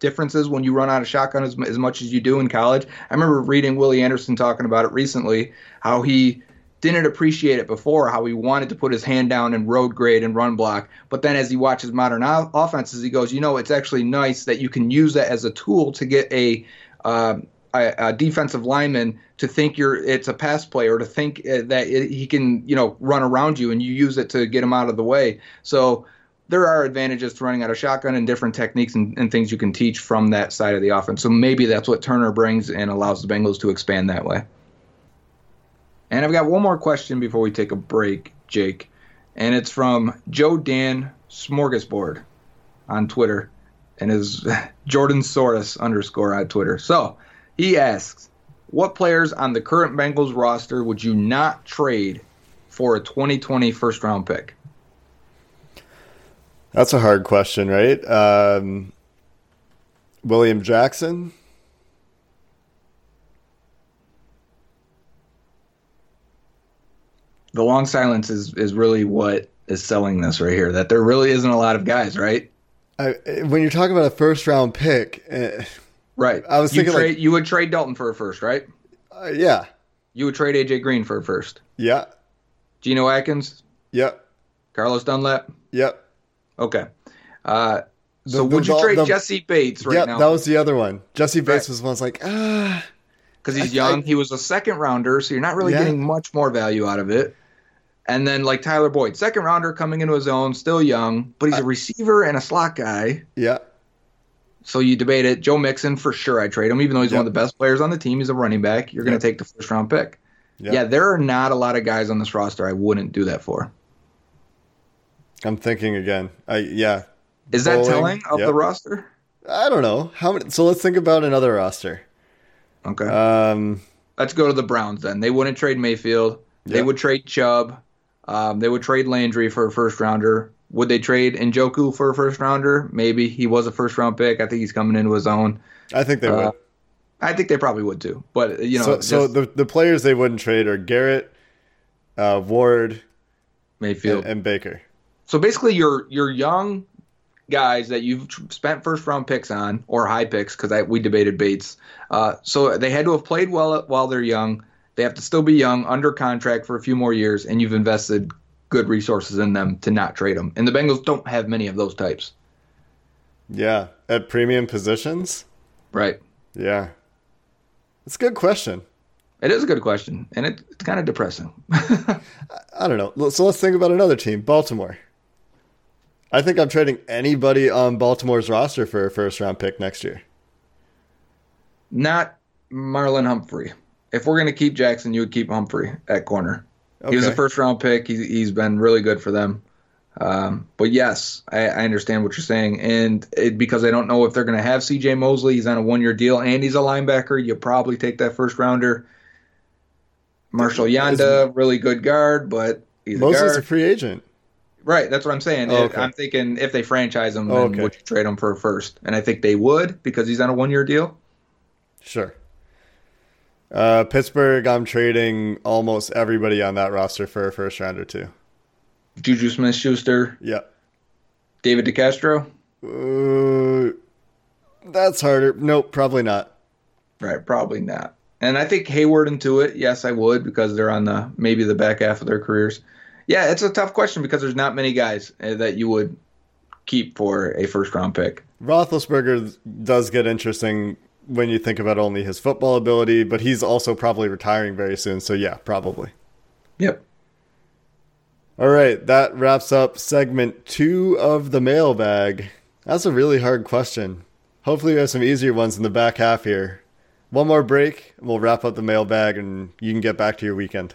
differences when you run out of shotgun as, as much as you do in college. I remember reading Willie Anderson talking about it recently, how he didn't appreciate it before how he wanted to put his hand down and road grade and run block. But then as he watches modern o- offenses, he goes, you know, it's actually nice that you can use that as a tool to get a uh, a, a, defensive lineman to think you're it's a pass play or to think uh, that it, he can you know run around you and you use it to get him out of the way. So there are advantages to running out of shotgun and different techniques and, and things you can teach from that side of the offense. So maybe that's what Turner brings and allows the Bengals to expand that way. And I've got one more question before we take a break, Jake. And it's from Joe Dan Smorgasbord on Twitter and is Jordan Soros underscore on Twitter. So he asks, what players on the current Bengals roster would you not trade for a 2020 first round pick? That's a hard question, right? Um, William Jackson. The long silence is is really what is selling this right here. That there really isn't a lot of guys, right? I, when you're talking about a first round pick, uh, right? I was you thinking trade, like, you would trade Dalton for a first, right? Uh, yeah. You would trade AJ Green for a first. Yeah. Geno Atkins. Yep. Carlos Dunlap. Yep. Okay. Uh, so The- would you the- trade Jessie Bates right yep, now? that was the other one. Jessie Bates Right. was one. I was like, ah. because he's I- young. I- he was a second rounder, so you're not really Yeah. getting much more value out of it. And then like Tyler Boyd, second rounder coming into his own, still young, but he's a receiver and a slot guy. Yeah. So you debate it. Joe Mixon for sure. I trade him, even though he's one of the best players on the team. He's a running back. You're going Yep. to take the first round pick. Yep. Yeah, there are not a lot of guys on this roster I wouldn't do that for. I'm thinking again. I yeah. Is that Bowling, telling of yep. the roster? I don't know how many. So let's think about another roster. Okay, Um. let's go to the Browns then. They wouldn't trade Mayfield. They would trade Chubb. Um, they would trade Landry for a first rounder. Would they trade Njoku for a first rounder? Maybe he was a first round pick. I think he's coming into his own. I think they Uh, would. I think they probably would too. But you know, so so the the players they wouldn't trade are Garrett, uh, Ward, Mayfield. and, and Baker. So basically, your your young guys that you've spent first round picks on or high picks because we debated Bates. Uh, so they had to have played well while they're young. They have to still be young, under contract for a few more years, and you've invested good resources in them to not trade them. And the Bengals don't have many of those types. Yeah, at premium positions. Right. Yeah, it's a good question. It is a good question, and it, it's kind of depressing. I don't know. So let's think about another team, Baltimore. I think I'm trading anybody on Baltimore's roster for a first round pick next year. not Marlon Humphrey. If we're going to keep Jackson, you would keep Humphrey at corner. He was a first round pick. He's, he's been really good for them. Um, but yes, I, I understand what you're saying. And it, because I don't know if they're going to have CJ Mosley, he's on a one year deal and he's a linebacker, you probably take that first rounder. Marshall Yanda, really good guard, but He's a Mosley's a guard. free agent. Right, that's what I'm saying. Oh, okay. I'm thinking if they franchise him, then Oh, okay. would you trade him for a first? And I think they would because he's on a one year deal. Sure. Uh, Pittsburgh, I'm trading almost everybody on that roster for a first round or two. Juju Smith Schuster, Yeah. David DeCastro. Uh, that's harder. Nope, probably not. Right, probably not. And I think Heyward and Tuitt, yes, I would because they're on the maybe the back half of their careers. Yeah, it's a tough question because there's not many guys uh, that you would keep for a first round pick. Roethlisberger does get interesting when you think about only his football ability, but he's also probably retiring very soon. So yeah, probably. Yep. All right, that wraps up segment two of the mailbag. That's a really hard question. Hopefully, we have some easier ones in the back half here. One more break, and we'll wrap up the mailbag, and you can get back to your weekend.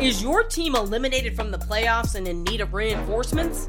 Is your team eliminated from the playoffs and in need of reinforcements?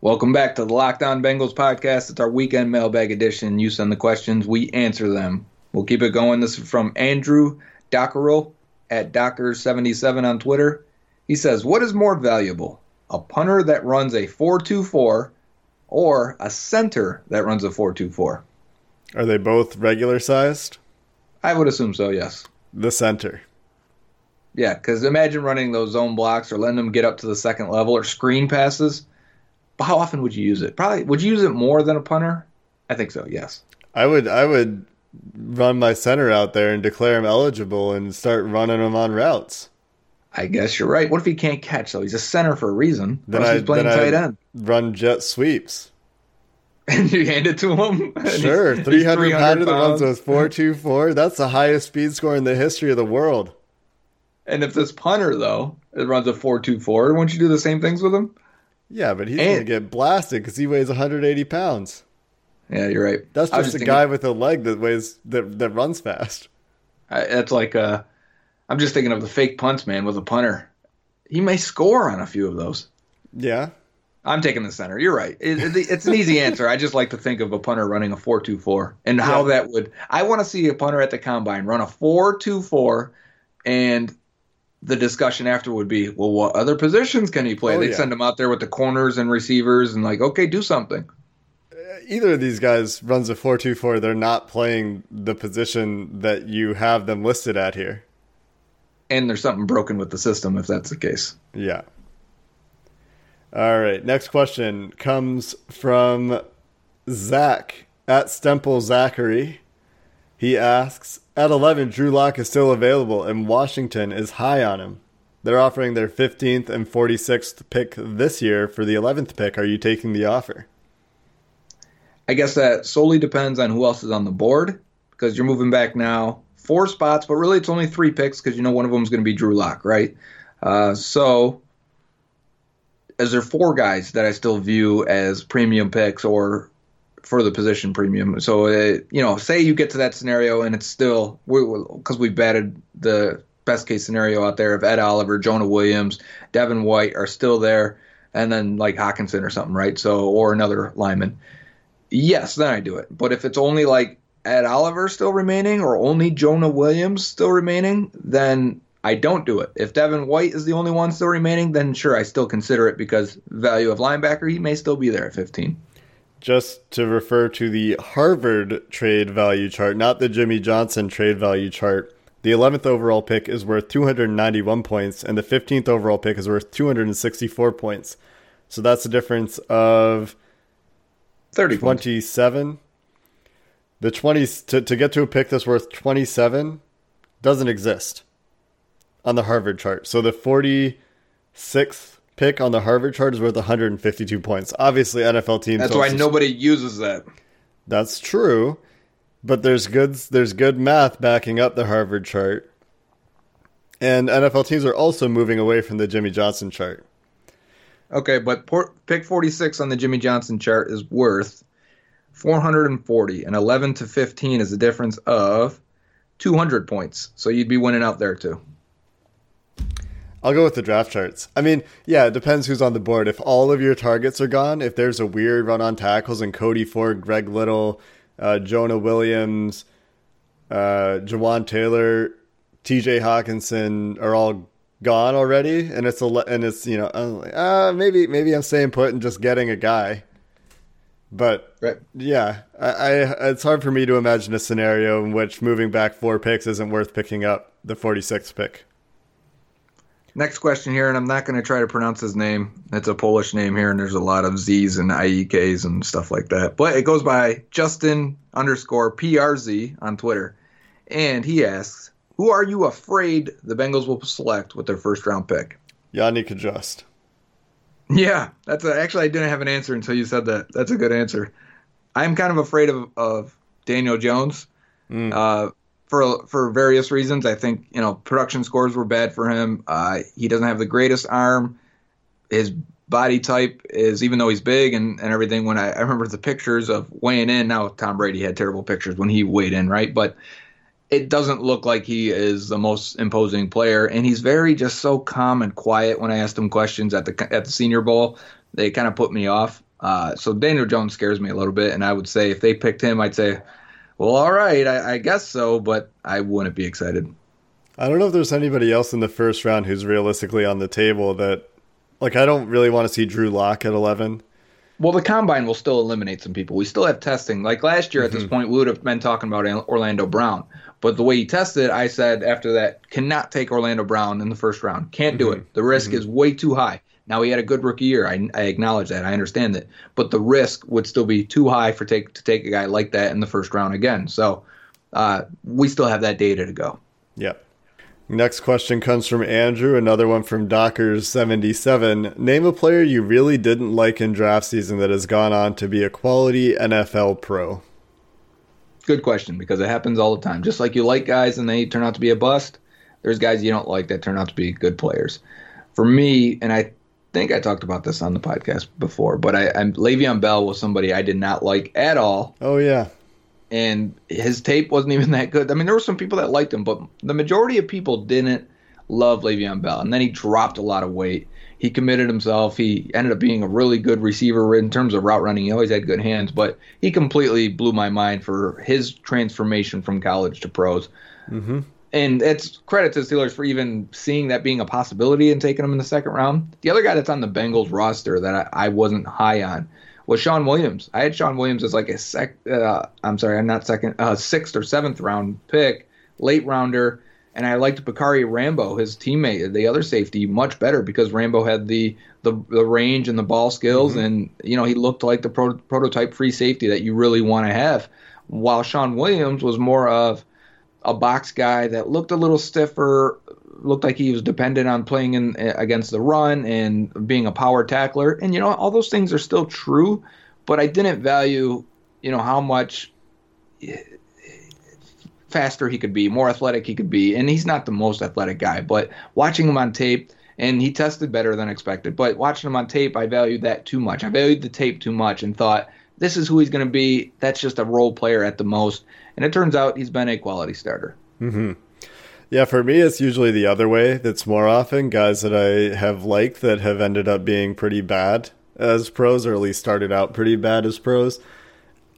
Welcome back to the Locked On Bengals podcast. It's our weekend mailbag edition. You send the questions, we answer them. We'll keep it going. This is from Andrew Dockerow at Docker77 on Twitter. He says, What is more valuable, a punter that runs a 4.24 or a center that runs a 4.24? Are they both regular sized? I would assume so, yes. The center. Yeah, because imagine running those zone blocks or letting them get up to the second level or screen passes. But how often would you use it? Probably. Would you use it more than a punter? I think so. Yes. I would I would run my center out there and declare him eligible and start running him on routes. I guess you're right. What if he can't catch though? He's a center for a reason. Then I he's playing then tight I end, run jet sweeps. and you hand it to him. he's- Sure, he's three hundred pounder that runs with four two four. That's the highest speed score in the history of the world. And if this punter though it runs a four two four, won't you do the same things with him? Yeah, but he's And- gonna get blasted because he weighs 180 pounds. Yeah, you're right. That's was just a thinking- guy with a leg that weighs that that runs fast. I, that's like uh, I'm just thinking of the fake punts man with a punter. He may score on a few of those. Yeah, I'm taking the center. You're right. It, it- it's an easy answer. I just like to think of a punter running a four-two-four and how Yeah. that would. I want to see a punter at the combine run a four-two-four, and the discussion after would be, well, what other positions can he play? Oh, They'd yeah. send him out there with the corners and receivers, and like, okay, do something. Uh, either of these guys runs a four two four. They're not playing the position that you have them listed at here. And there's something broken with the system if that's the case. Yeah. All right. Next question comes from Zach at Stemple Zachary. He asks At 11, Drew Lock is still available, and Washington is high on him. They're offering their 15th and 46th pick this year for the 11th pick. Are you taking the offer? I guess that solely depends on who else is on the board because you're moving back now four spots, but really it's only three picks because you know one of them is going to be Drew Lock, right? Uh, so, is there four guys that I still view as premium picks or for the position premium? So, uh, you know, say you get to that scenario and it's still because we batted the best case scenario out there of Ed Oliver, Jonah Williams, Devin White are still there, and then like Hockenson or something, right? So, or another lineman yes, then I do it. But if it's only like Ed Oliver still remaining or only Jonah Williams still remaining, then I don't do it. If Devin White is the only one still remaining, then sure, I still consider it because value of linebacker, he may still be there at 15. Just to refer to the Harvard trade value chart, not the Jimmy Johnson trade value chart. The 11th overall pick is worth 291 points, and the 15th overall pick is worth 264 points. So that's a difference of 30 points. 27. The 20 to, to get to a pick that's worth 27 doesn't exist on the Harvard chart. So the 46th pick on the Harvard chart is worth 152 points. Obviously, NFL teams. That's why nobody uses that. That's true, but there's good there's good math backing up the Harvard chart. And NFL teams are also moving away from the Jimmy Johnson chart. Okay, but pick 46 on the Jimmy Johnson chart is worth 440, and 11 to 15 is a difference of 200 points. So you'd be winning out there too. I'll go with the draft charts. I mean, yeah, it depends who's on the board. If all of your targets are gone, if there's a weird run on tackles and Cody Ford, Greg Little, uh, Jonah Williams, uh, Jawaan Taylor, T.J. Hockenson are all gone already, and it's a and it's you know like, uh, maybe maybe I'm staying put and just getting a guy. But right. yeah, I, I it's hard for me to imagine a scenario in which moving back four picks isn't worth picking up the 46th pick. Next question here, and I'm not going to try to pronounce his name. It's a Polish name here, and there's a lot of Z's and IEKs and stuff like that. But it goes by Justin underscore PRZ on Twitter. And he asks, Who are you afraid the Bengals will select with their first round pick? Yannick Adjust. Yeah, that's a, actually I didn't have an answer until you said that. That's a good answer. I'm kind of afraid of, of Daniel Jones mm. uh, for for various reasons. I think you know production scores were bad for him. Uh, he doesn't have the greatest arm. His body type is even though he's big and, and everything. When I, I remember the pictures of weighing in, now Tom Brady had terrible pictures when he weighed in, right? But it doesn't look like he is the most imposing player, and he's very just so calm and quiet. When I asked him questions at the at the Senior Bowl, they kind of put me off. Uh, so Daniel Jones scares me a little bit, and I would say if they picked him, I'd say, well, all right, I, I guess so, but I wouldn't be excited. I don't know if there's anybody else in the first round who's realistically on the table that, like, I don't really want to see Drew Lock at 11. Well, the combine will still eliminate some people. We still have testing. Like last year at mm-hmm. this point, we would have been talking about Orlando Brown. But the way he tested, I said after that, cannot take Orlando Brown in the first round. Can't mm-hmm. do it. The risk mm-hmm. is way too high. Now he had a good rookie year. I, I acknowledge that. I understand that. But the risk would still be too high for take to take a guy like that in the first round again. So uh, we still have that data to go. Yep. Next question comes from Andrew, another one from Dockers77. Name a player you really didn't like in draft season that has gone on to be a quality NFL pro. Good question because it happens all the time. Just like you like guys and they turn out to be a bust, there's guys you don't like that turn out to be good players. For me, and I think I talked about this on the podcast before, but I, I'm Le'Veon Bell was somebody I did not like at all. Oh yeah, and his tape wasn't even that good. I mean, there were some people that liked him, but the majority of people didn't love Le'Veon Bell. And then he dropped a lot of weight. He committed himself. He ended up being a really good receiver in terms of route running. He always had good hands, but he completely blew my mind for his transformation from college to pros. Mm-hmm. And it's credit to the Steelers for even seeing that being a possibility and taking him in the second round. The other guy that's on the Bengals roster that I, I wasn't high on was Shawn Williams. I had Shawn Williams as like a sec. Uh, I'm sorry, I'm not second, uh, sixth or seventh round pick, late rounder, and I liked Bacarri Rambo, his teammate, the other safety, much better because Rambo had the the, the range and the ball skills, mm-hmm. and you know he looked like the pro- prototype free safety that you really want to have. While Shawn Williams was more of a box guy that looked a little stiffer, looked like he was dependent on playing in against the run and being a power tackler. And you know, all those things are still true, but I didn't value, you know, how much eh, faster he could be, more athletic he could be. And he's not the most athletic guy, but watching him on tape and he tested better than expected. But watching him on tape, I valued that too much. I valued the tape too much and thought this is who he's going to be. That's just a role player at the most. And it turns out he's been a quality starter. Mm-hmm. Yeah, for me, it's usually the other way. That's more often guys that I have liked that have ended up being pretty bad as pros, or at least started out pretty bad as pros.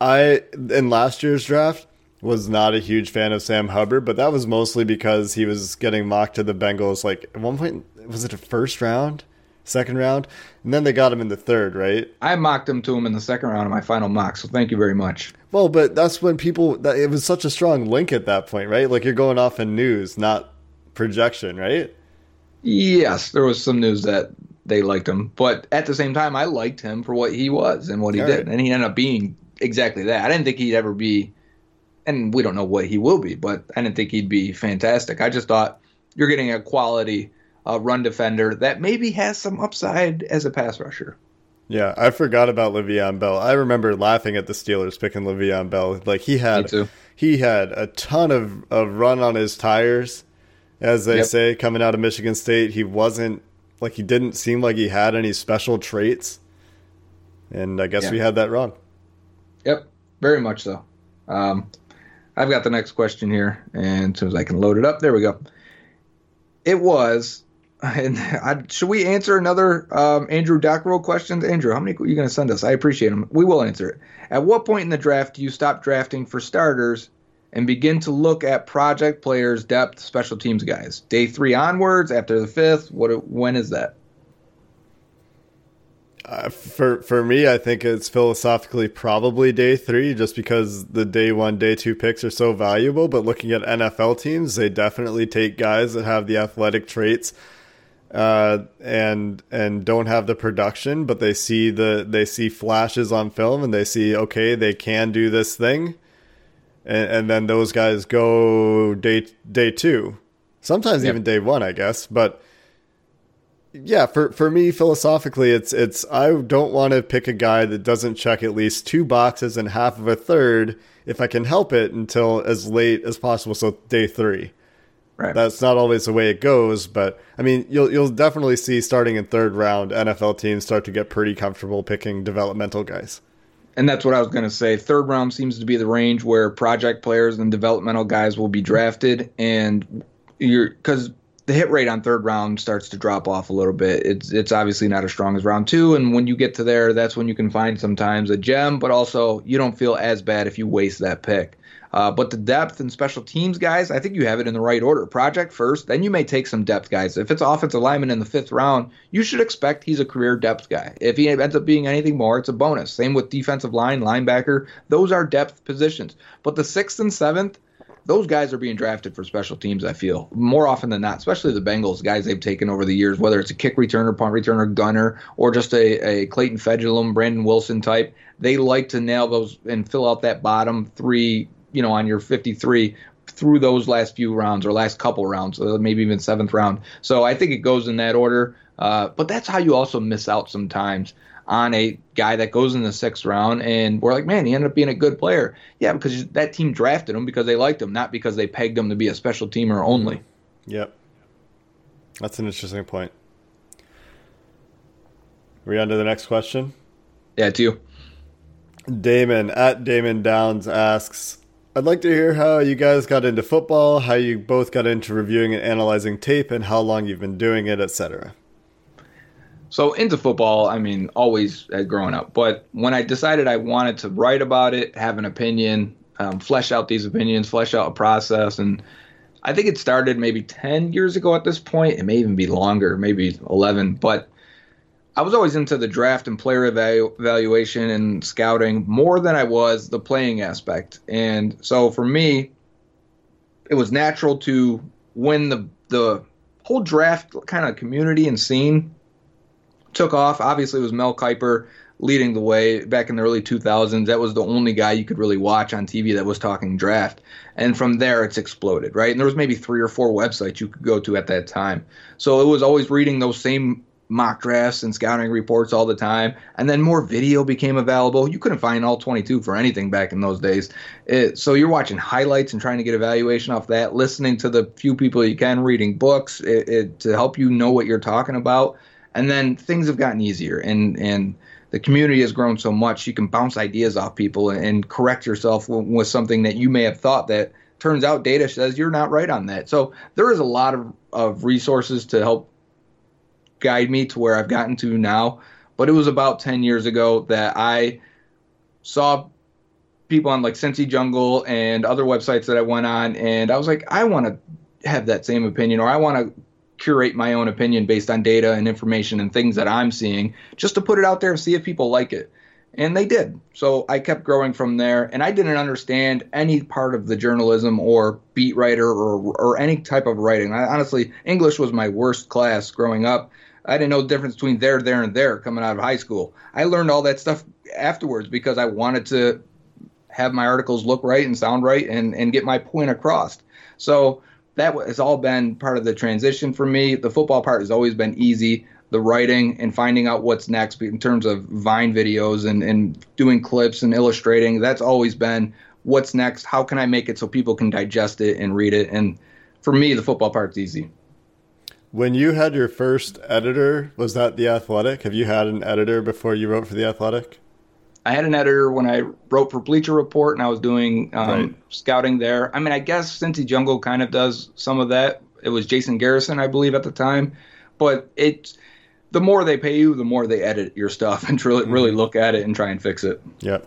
I, in last year's draft, was not a huge fan of Sam Hubbard, but that was mostly because he was getting mocked to the Bengals. Like, at one point, was it a first round? second round, and then they got him in the third, right? I mocked him to him in the second round of my final mock, so thank you very much. Well, but that's when people that it was such a strong link at that point, right? Like you're going off in news, not projection, right? Yes, there was some news that they liked him, but at the same time, I liked him for what he was and what he All did, right. and he ended up being exactly that. I didn't think he'd ever be, and we don't know what he will be, but I didn't think he'd be fantastic. I just thought you're getting a quality uh, run defender that maybe has some upside as a pass rusher. Yeah, I forgot about Le'Veon Bell. I remember laughing at the Steelers picking Le'Veon Bell. Like he had, he had a ton of, of run on his tires, as they yep. say, coming out of Michigan State. He wasn't like he didn't seem like he had any special traits. And I guess yeah. we had that wrong. Yep, very much so. Um, I've got the next question here, and as soon as I can load it up, there we go. It was, and I, should we answer another um, Andrew Dockrell questions? Andrew, how many are you going to send us? I appreciate them. We will answer it. At what point in the draft do you stop drafting for starters and begin to look at project players, depth, special teams guys? Day three onwards, after the fifth. What? When is that? Uh, for for me, I think it's philosophically probably day three, just because the day one, day two picks are so valuable. But looking at NFL teams, they definitely take guys that have the athletic traits, uh, and and don't have the production, but they see the they see flashes on film, and they see okay, they can do this thing, and, and then those guys go day day two, sometimes yep. even day one, I guess, but yeah, for for me philosophically, it's it's I don't want to pick a guy that doesn't check at least two boxes and half of a third if I can help it until as late as possible. So day three. Right. That's not always the way it goes, but I mean, you'll you'll definitely see starting in third round NFL teams start to get pretty comfortable picking developmental guys. And that's what I was going to say. Third round seems to be the range where project players and developmental guys will be drafted, and you're because the hit rate on third round starts to drop off a little bit. It's it's obviously not as strong as round two, and when you get to there, that's when you can find sometimes a gem, but also you don't feel as bad if you waste that pick. Uh, but the depth and special teams guys, I think you have it in the right order. Project first, then you may take some depth guys. If it's offensive lineman in the fifth round, you should expect he's a career depth guy. If he ends up being anything more, it's a bonus. Same with defensive line, linebacker. Those are depth positions. But the sixth and seventh, those guys are being drafted for special teams. I feel more often than not, especially the Bengals guys they've taken over the years, whether it's a kick returner, punt returner, gunner, or just a, a Clayton Fejedelem, Brandon Wilson type. They like to nail those and fill out that bottom three, you know, on your 53 through those last few rounds or last couple rounds, uh, maybe even seventh round. So I think it goes in that order. Uh, but that's how you also miss out sometimes on a guy that goes in the sixth round, and we're like, man, he ended up being a good player. Yeah, because that team drafted him because they liked him, not because they pegged him to be a special teamer only. Yep, that's an interesting point. Are we on to the next question? Yeah, it's you. Damon at Damon Downs asks, I'd like to hear how you guys got into football, how you both got into reviewing and analyzing tape, and how long you've been doing it, etc. So into football, I mean, always growing up. But when I decided I wanted to write about it, have an opinion, um, flesh out these opinions, flesh out a process, and I think it started maybe 10 years ago at this point. It may even be longer, maybe 11. But I was always into the draft and player evalu- evaluation and scouting more than I was the playing aspect. And so for me, it was natural to when the the whole draft kind of community and scene took off. Obviously, it was Mel Kiper leading the way back in the early 2000s. That was the only guy you could really watch on TV that was talking draft. And from there, it's exploded, right? And there was maybe three or four websites you could go to at that time. So it was always reading those same mock drafts and scouting reports all the time. And then more video became available. You couldn't find all 22 for anything back in those days. It, so you're watching highlights and trying to get evaluation off that, listening to the few people you can, reading books it, it, to help you know what you're talking about and then things have gotten easier and and the community has grown so much you can bounce ideas off people and correct yourself with something that you may have thought that turns out data says you're not right on that so there is a lot of, of resources to help guide me to where i've gotten to now but it was about 10 years ago that i saw people on like Cincy Jungle and other websites that I went on, and I was like, I want to have that same opinion, or I want to curate my own opinion based on data and information and things that I'm seeing just to put it out there and see if people like it. And they did. So I kept growing from there. And I didn't understand any part of the journalism or beat writer or, or any type of writing. I, honestly, English was my worst class growing up. I didn't know the difference between there, there, and there coming out of high school. I learned all that stuff afterwards because I wanted to have my articles look right and sound right and, and get my point across. So that has all been part of the transition for me. The football part has always been easy. The writing and finding out what's next in terms of Vine videos and, and doing clips and illustrating, that's always been what's next. How can I make it so people can digest it and read it? And for me, the football part's easy. When you had your first editor, was that The Athletic? Have you had an editor before you wrote for The Athletic? I had an editor when I wrote for Bleacher Report and I was doing um, Right. scouting there. I mean, I guess Cincy Jungle kind of does some of that. It was Jason Garrison, I believe, at the time. But it, the more they pay you, the more they edit your stuff and really, really look at it and try and fix it. Yep.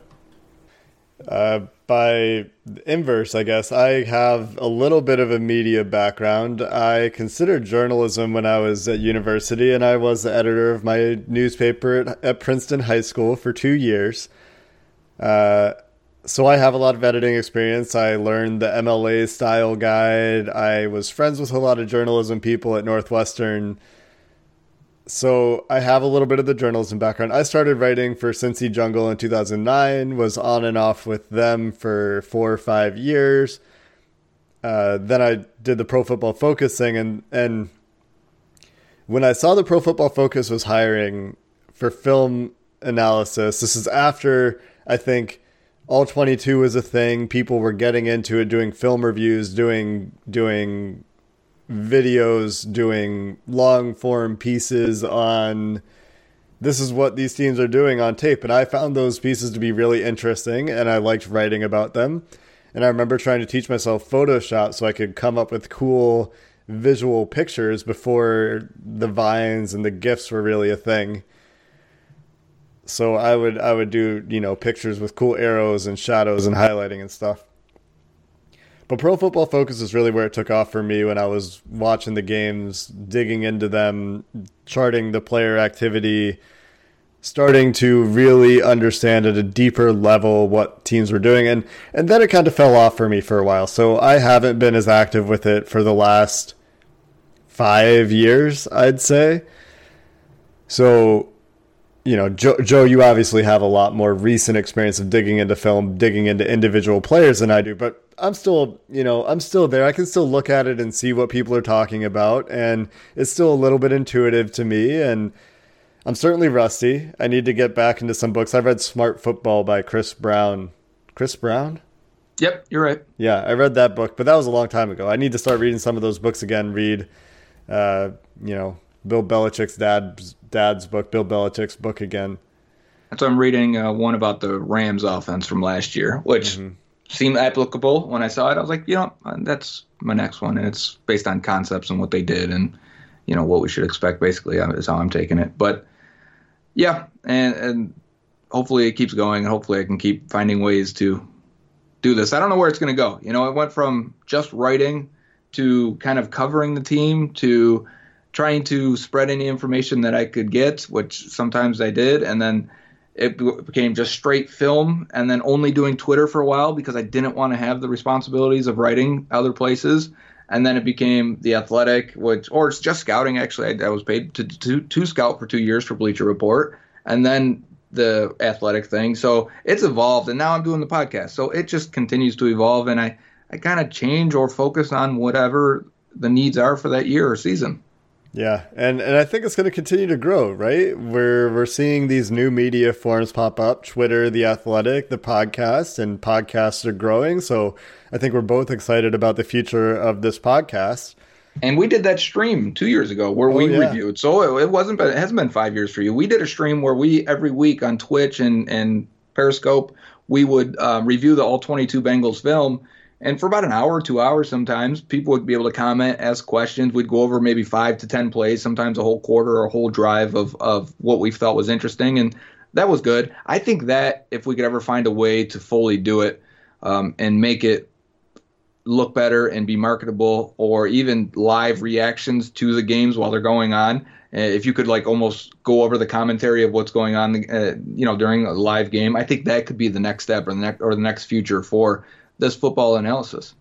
Uh, by inverse, I guess, I have a little bit of a media background. I considered journalism when I was at university, and I was the editor of my newspaper at, at Princeton High School for two years. Uh, so I have a lot of editing experience. I learned the MLA style guide. I was friends with a lot of journalism people at Northwestern so I have a little bit of the journalism background. I started writing for Cincy Jungle in 2009, was on and off with them for four or five years. Uh, then I did the Pro Football Focus thing, and and when I saw the Pro Football Focus was hiring for film analysis, this is after I think all 22 was a thing. People were getting into it, doing film reviews, doing doing videos doing long form pieces on this is what these teams are doing on tape and i found those pieces to be really interesting and i liked writing about them. And i remember trying to teach myself photoshop so i could come up with cool visual pictures before the vines and the gifs were really a thing. So i would i would do you know pictures with cool arrows and shadows and highlighting and stuff but Pro Football Focus is really where it took off for me when I was watching the games, digging into them, charting the player activity, starting to really understand at a deeper level what teams were doing. And, and then it kind of fell off for me for a while. So I haven't been as active with it for the last five years, I'd say. So you know, Joe, Joe, you obviously have a lot more recent experience of digging into film, digging into individual players than I do, but I'm still, you know, I'm still there. I can still look at it and see what people are talking about, and it's still a little bit intuitive to me. And I'm certainly rusty. I need to get back into some books. I've read Smart Football by Chris Brown. Chris Brown? Yep, you're right. Yeah, I read that book, but that was a long time ago. I need to start reading some of those books again. Read, uh, you know, Bill Belichick's dad's dad's book, Bill Belichick's book again. That's why I'm reading uh, one about the Rams offense from last year, which seemed applicable when I saw it. I was like, you know, uh, that's my next one, and it's based on concepts and what they did, and you know what we should expect. Basically, uh, is how I'm taking it. But yeah, and and hopefully it keeps going, and hopefully I can keep finding ways to do this. I don't know where it's going to go. You know, it went from just writing to kind of covering the team to trying to spread any information that I could get, which sometimes I did, and then it became just straight film, and then only doing Twitter for a while because I didn't want to have the responsibilities of writing other places. And then it became the athletic, which or it's just scouting. Actually, I, I was paid to, to to scout for two years for Bleacher Report, and then the athletic thing. So it's evolved, and now I'm doing the podcast. So it just continues to evolve, and I I kind of change or focus on whatever the needs are for that year or season. Yeah, and and I think it's going to continue to grow, right? We're we're seeing these new media forms pop up: Twitter, the Athletic, the podcast, and podcasts are growing. So I think we're both excited about the future of this podcast. And we did that stream two years ago where we Oh, yeah. reviewed. So it, it wasn't, but it hasn't been five years for you. We did a stream where we every week on Twitch and and Periscope we would uh, review the all 22 Bengals film. And for about an hour, or two hours, sometimes people would be able to comment, ask questions. We'd go over maybe five to ten plays, sometimes a whole quarter or a whole drive of of what we thought was interesting, and that was good. I think that if we could ever find a way to fully do it um, and make it look better and be marketable or even live reactions to the games while they're going on uh, if you could like almost go over the commentary of what's going on uh, you know during a live game i think that could be the next step or the next or the next future for this football analysis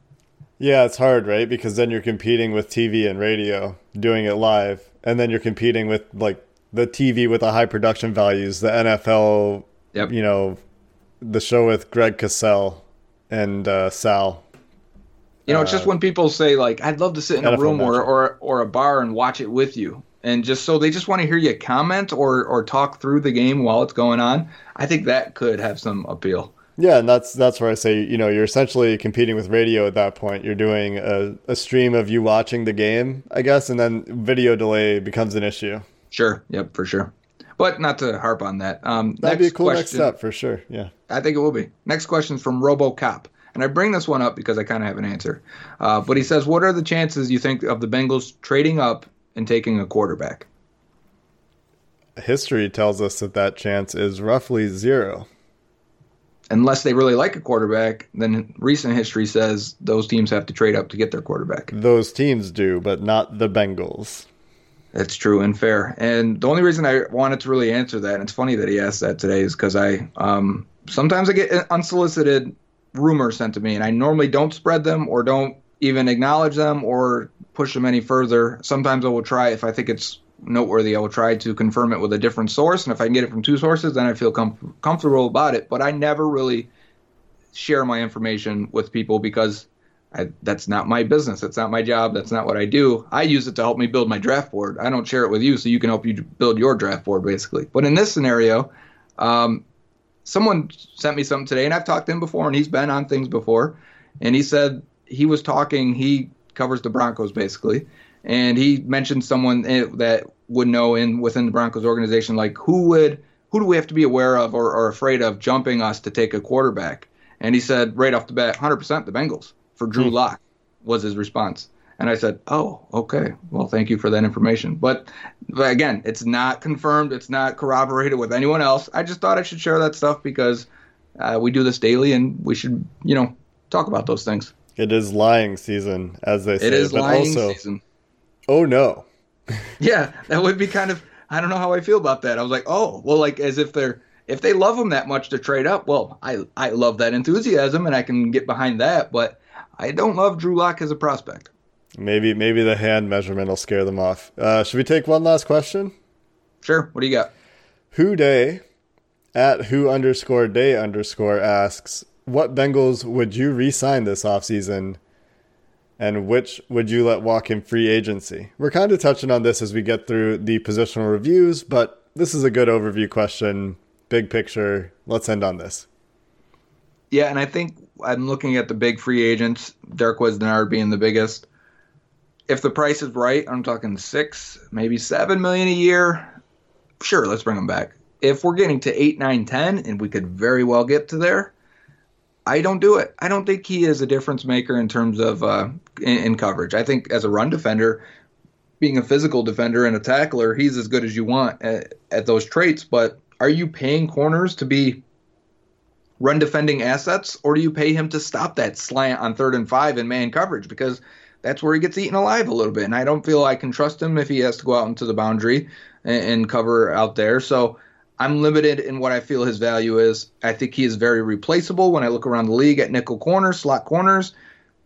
Yeah, it's hard, right? Because then you're competing with TV and radio, doing it live, and then you're competing with like the TV with the high production values, the NFL, Yep. you know, the show with Greg Cosell and uh, Sal. you know it's just when people say like i'd love to sit in a room or, or or a bar and watch it with you and just so they just want to hear you comment or or talk through the game while it's going on i think that could have some appeal Yeah, and that's that's where I say you know you're essentially competing with radio at that point. You're doing a, a stream of you watching the game, I guess, and then video delay becomes an issue. Sure. Yep. For sure. But not to harp on that. Um, That'd be a cool question, next step for sure. Yeah. I think it will be. Next question is from RoboCop. And I bring this one up because I kind of have an answer. Uh, but he says, What are the chances you think of the Bengals trading up and taking a quarterback? History tells us that that chance is roughly zero. Unless they really like a quarterback, then recent history says those teams have to trade up to get their quarterback. Those teams do, but not the Bengals. That's true and fair. And the only reason I wanted to really answer that, and it's funny that he asked that today, is because I um, sometimes I get unsolicited rumors sent to me, and I normally don't spread them or don't even acknowledge them or push them any further. Sometimes I will try if I think it's noteworthy. I will try to confirm it with a different source, and if I can get it from two sources, then I feel com- comfortable about it. But I never really share my information with people because I, that's not my business. That's not my job. That's not what I do. I use it to help me build my draft board. I don't share it with you so you can help you build your draft board, basically. But in this scenario, um, someone sent me something today, and I've talked to him before, and he's been on things before, and he said he was talking. He covers the Broncos basically, and he mentioned someone eh, that would know in within the Broncos organization, like who would who do we have to be aware of or, or afraid of jumping us to take a quarterback? And he said right off the bat, 100% the Bengals for Drew mm. Lock was his response. And I said, "Oh, okay. Well, thank you for that information." But, but again, it's not confirmed. It's not corroborated with anyone else. I just thought I should share that stuff because uh, we do this daily, and we should, you know, talk about those things. It is lying season, as they say. It is but lying also, season. Oh no. yeah, that would be kind of. I don't know how I feel about that. I was like, oh, well, like as if they're if they love him that much to trade up. Well, I I love that enthusiasm, and I can get behind that. But I don't love Drew Lock as a prospect. Maybe maybe the hand measurement will scare them off. Uh, should we take one last question? Sure. What do you got? Who day at who underscore day underscore asks, what Bengals would you re-sign this offseason? And which would you let walk in free agency? We're kind of touching on this as we get through the positional reviews, but this is a good overview question. Big picture. Let's end on this. Yeah, and I think I'm looking at the big free agents, Darqueze Dennard being the biggest. If the price is right, I'm talking six, maybe seven million a year. Sure, let's bring him back. If we're getting to eight, nine, ten, and we could very well get to there, I don't do it. I don't think he is a difference maker in terms of uh, in, in, coverage. I think as a run defender, being a physical defender and a tackler, he's as good as you want at, at those traits. But are you paying corners to be run defending assets, or do you pay him to stop that slant on third and five in man coverage? Because that's where he gets eaten alive a little bit. And I don't feel I can trust him if he has to go out into the boundary and, and cover out there. So I'm limited in what I feel his value is. I think he is very replaceable when I look around the league at nickel corners, slot corners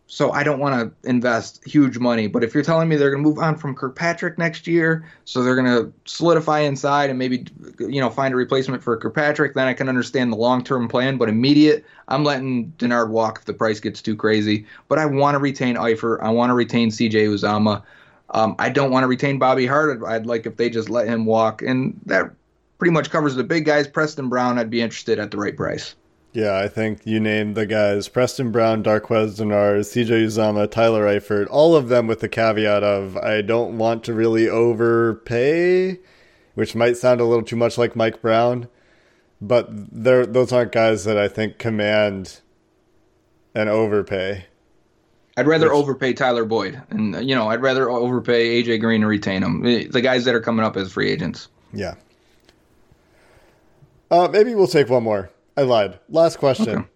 so I don't want to invest huge money. But if you're telling me they're going to move on from Kirkpatrick next year, so they're going to solidify inside and maybe you know find a replacement for Kirkpatrick, then I can understand the long term plan. But immediate, I'm letting Dennard walk if the price gets too crazy. But I want to retain Eifert. I want to retain C.J. Uzomah. Um, I don't want to retain Bobby Hart. I'd like if they just let him walk, and that pretty much covers the big guys. Preston Brown, I'd be interested at the right price. Yeah, I think you named the guys Preston Brown, Darqueze Dennard, CJ Uzomah, Tyler Eifert, all of them with the caveat of I don't want to really overpay, which might sound a little too much like Mike Brown, but they're, those aren't guys that I think command an overpay. I'd rather which, overpay Tyler Boyd, and you know, I'd rather overpay AJ Green and retain him. The guys that are coming up as free agents. Yeah. Uh, maybe we'll take one more. I lied. Last question. Okay.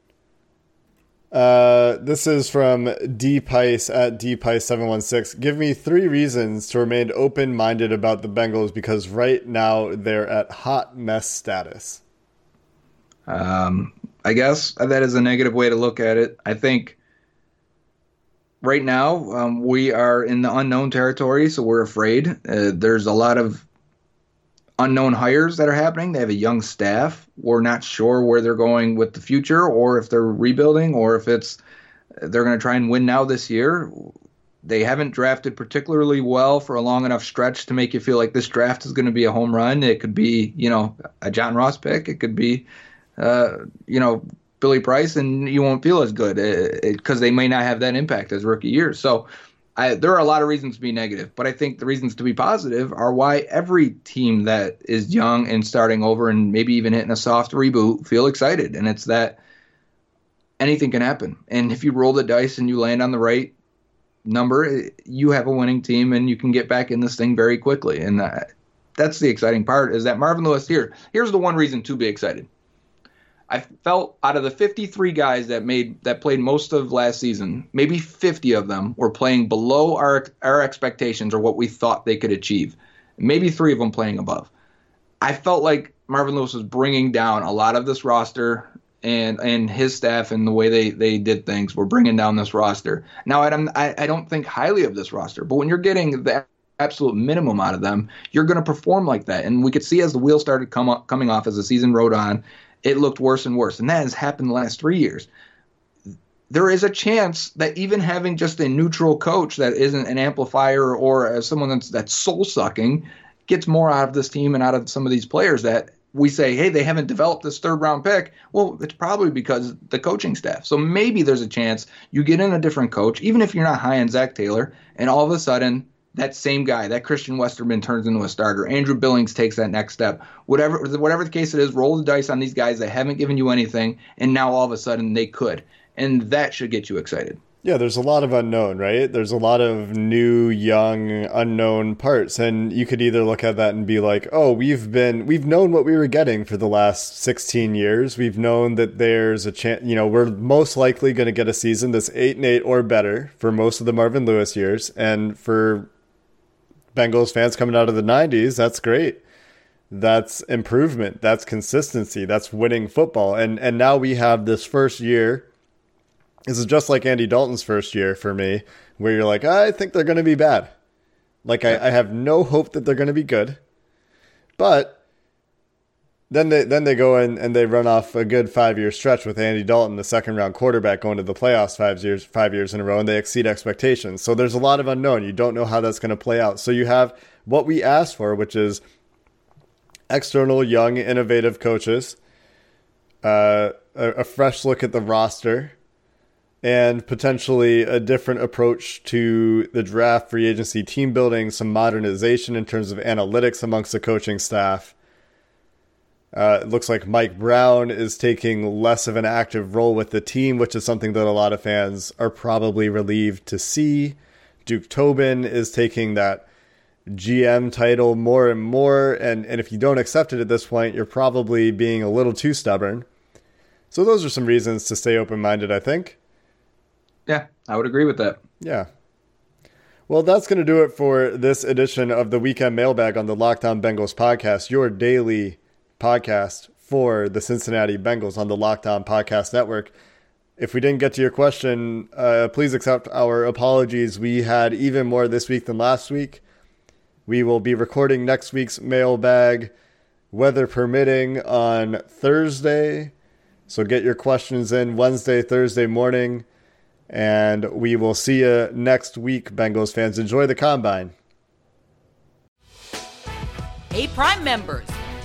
Uh, this is from D Pice at D Pice seven one six. Give me three reasons to remain open minded about the Bengals because right now they're at hot mess status. Um, I guess that is a negative way to look at it. I think right now um, we are in the unknown territory, so we're afraid. Uh, there's a lot of unknown hires that are happening. They have a young staff. We're not sure where they're going with the future or if they're rebuilding or if it's they're going to try and win now this year. They haven't drafted particularly well for a long enough stretch to make you feel like this draft is going to be a home run. It could be, you know, a John Ross pick. It could be, uh, you know, Billy Price, and you won't feel as good because uh, they may not have that impact as rookie years. So I, there are a lot of reasons to be negative, but I think the reasons to be positive are why every team that is young and starting over and maybe even hitting a soft reboot feel excited. And it's that anything can happen. And if you roll the dice and you land on the right number, you have a winning team and you can get back in this thing very quickly. And that, that's the exciting part is that Marvin Lewis here. Here's the one reason to be excited. I felt out of the 53 guys that made that played most of last season, maybe 50 of them were playing below our our expectations or what we thought they could achieve. Maybe 3 of them playing above. I felt like Marvin Lewis was bringing down a lot of this roster and and his staff and the way they they did things were bringing down this roster. Now I don't I, I don't think highly of this roster, but when you're getting the absolute minimum out of them, you're going to perform like that. And we could see as the wheels started come up, coming off as the season rode on, it looked worse and worse. And that has happened the last three years. There is a chance that even having just a neutral coach that isn't an amplifier or uh, someone that's that's soul sucking gets more out of this team and out of some of these players that we say, hey, they haven't developed this third round pick. Well, it's probably because the coaching staff. So maybe there's a chance you get in a different coach, even if you're not high on Zac Taylor, and all of a sudden that same guy, that Christian Westerman turns into a starter. Andrew Billings takes that next step. Whatever whatever the case it is, roll the dice on these guys that haven't given you anything, and now all of a sudden they could. And that should get you excited. Yeah, there's a lot of unknown, right? There's a lot of new, young, unknown parts, and you could either look at that and be like, "Oh, we've been, we've known what we were getting for the last 16 years. We've known that there's a chance, you know, we're most likely going to get a season that's eight and eight or better for most of the Marvin Lewis years, and for Bengals fans coming out of the 90s, that's great. That's improvement. That's consistency. That's winning football. And and now we have this first year. This is just like Andy Dalton's first year for me, where you're like, I think they're going to be bad. Like I, I have no hope that they're going to be good. But then they then they go in and they run off a good five year stretch with Andy Dalton, the second round quarterback, going to the playoffs five years five years in a row, and they exceed expectations. So there's a lot of unknown. You don't know how that's going to play out. So you have what we asked for, which is external, young, innovative coaches, uh, a, a fresh look at the roster, and potentially a different approach to the draft, free agency, team building, some modernization in terms of analytics amongst the coaching staff uh, it looks like Mike Brown is taking less of an active role with the team, which is something that a lot of fans are probably relieved to see. Duke Tobin is taking that GM title more and more, and, and if you don't accept it at this point, you're probably being a little too stubborn. So those are some reasons to stay open minded, I think. Yeah, I would agree with that. Yeah. Well, that's going to do it for this edition of the Weekend Mailbag on the Locked On Bengals podcast, your daily podcast for the Cincinnati Bengals on the Locked On Podcast Network. If we didn't get to your question, uh, please accept our apologies. We had even more this week than last week. We will be recording next week's mailbag, weather permitting, on Thursday. So get your questions in Wednesday, Thursday morning, and we will see you next week, Bengals fans. Enjoy the combine. Hey, Prime members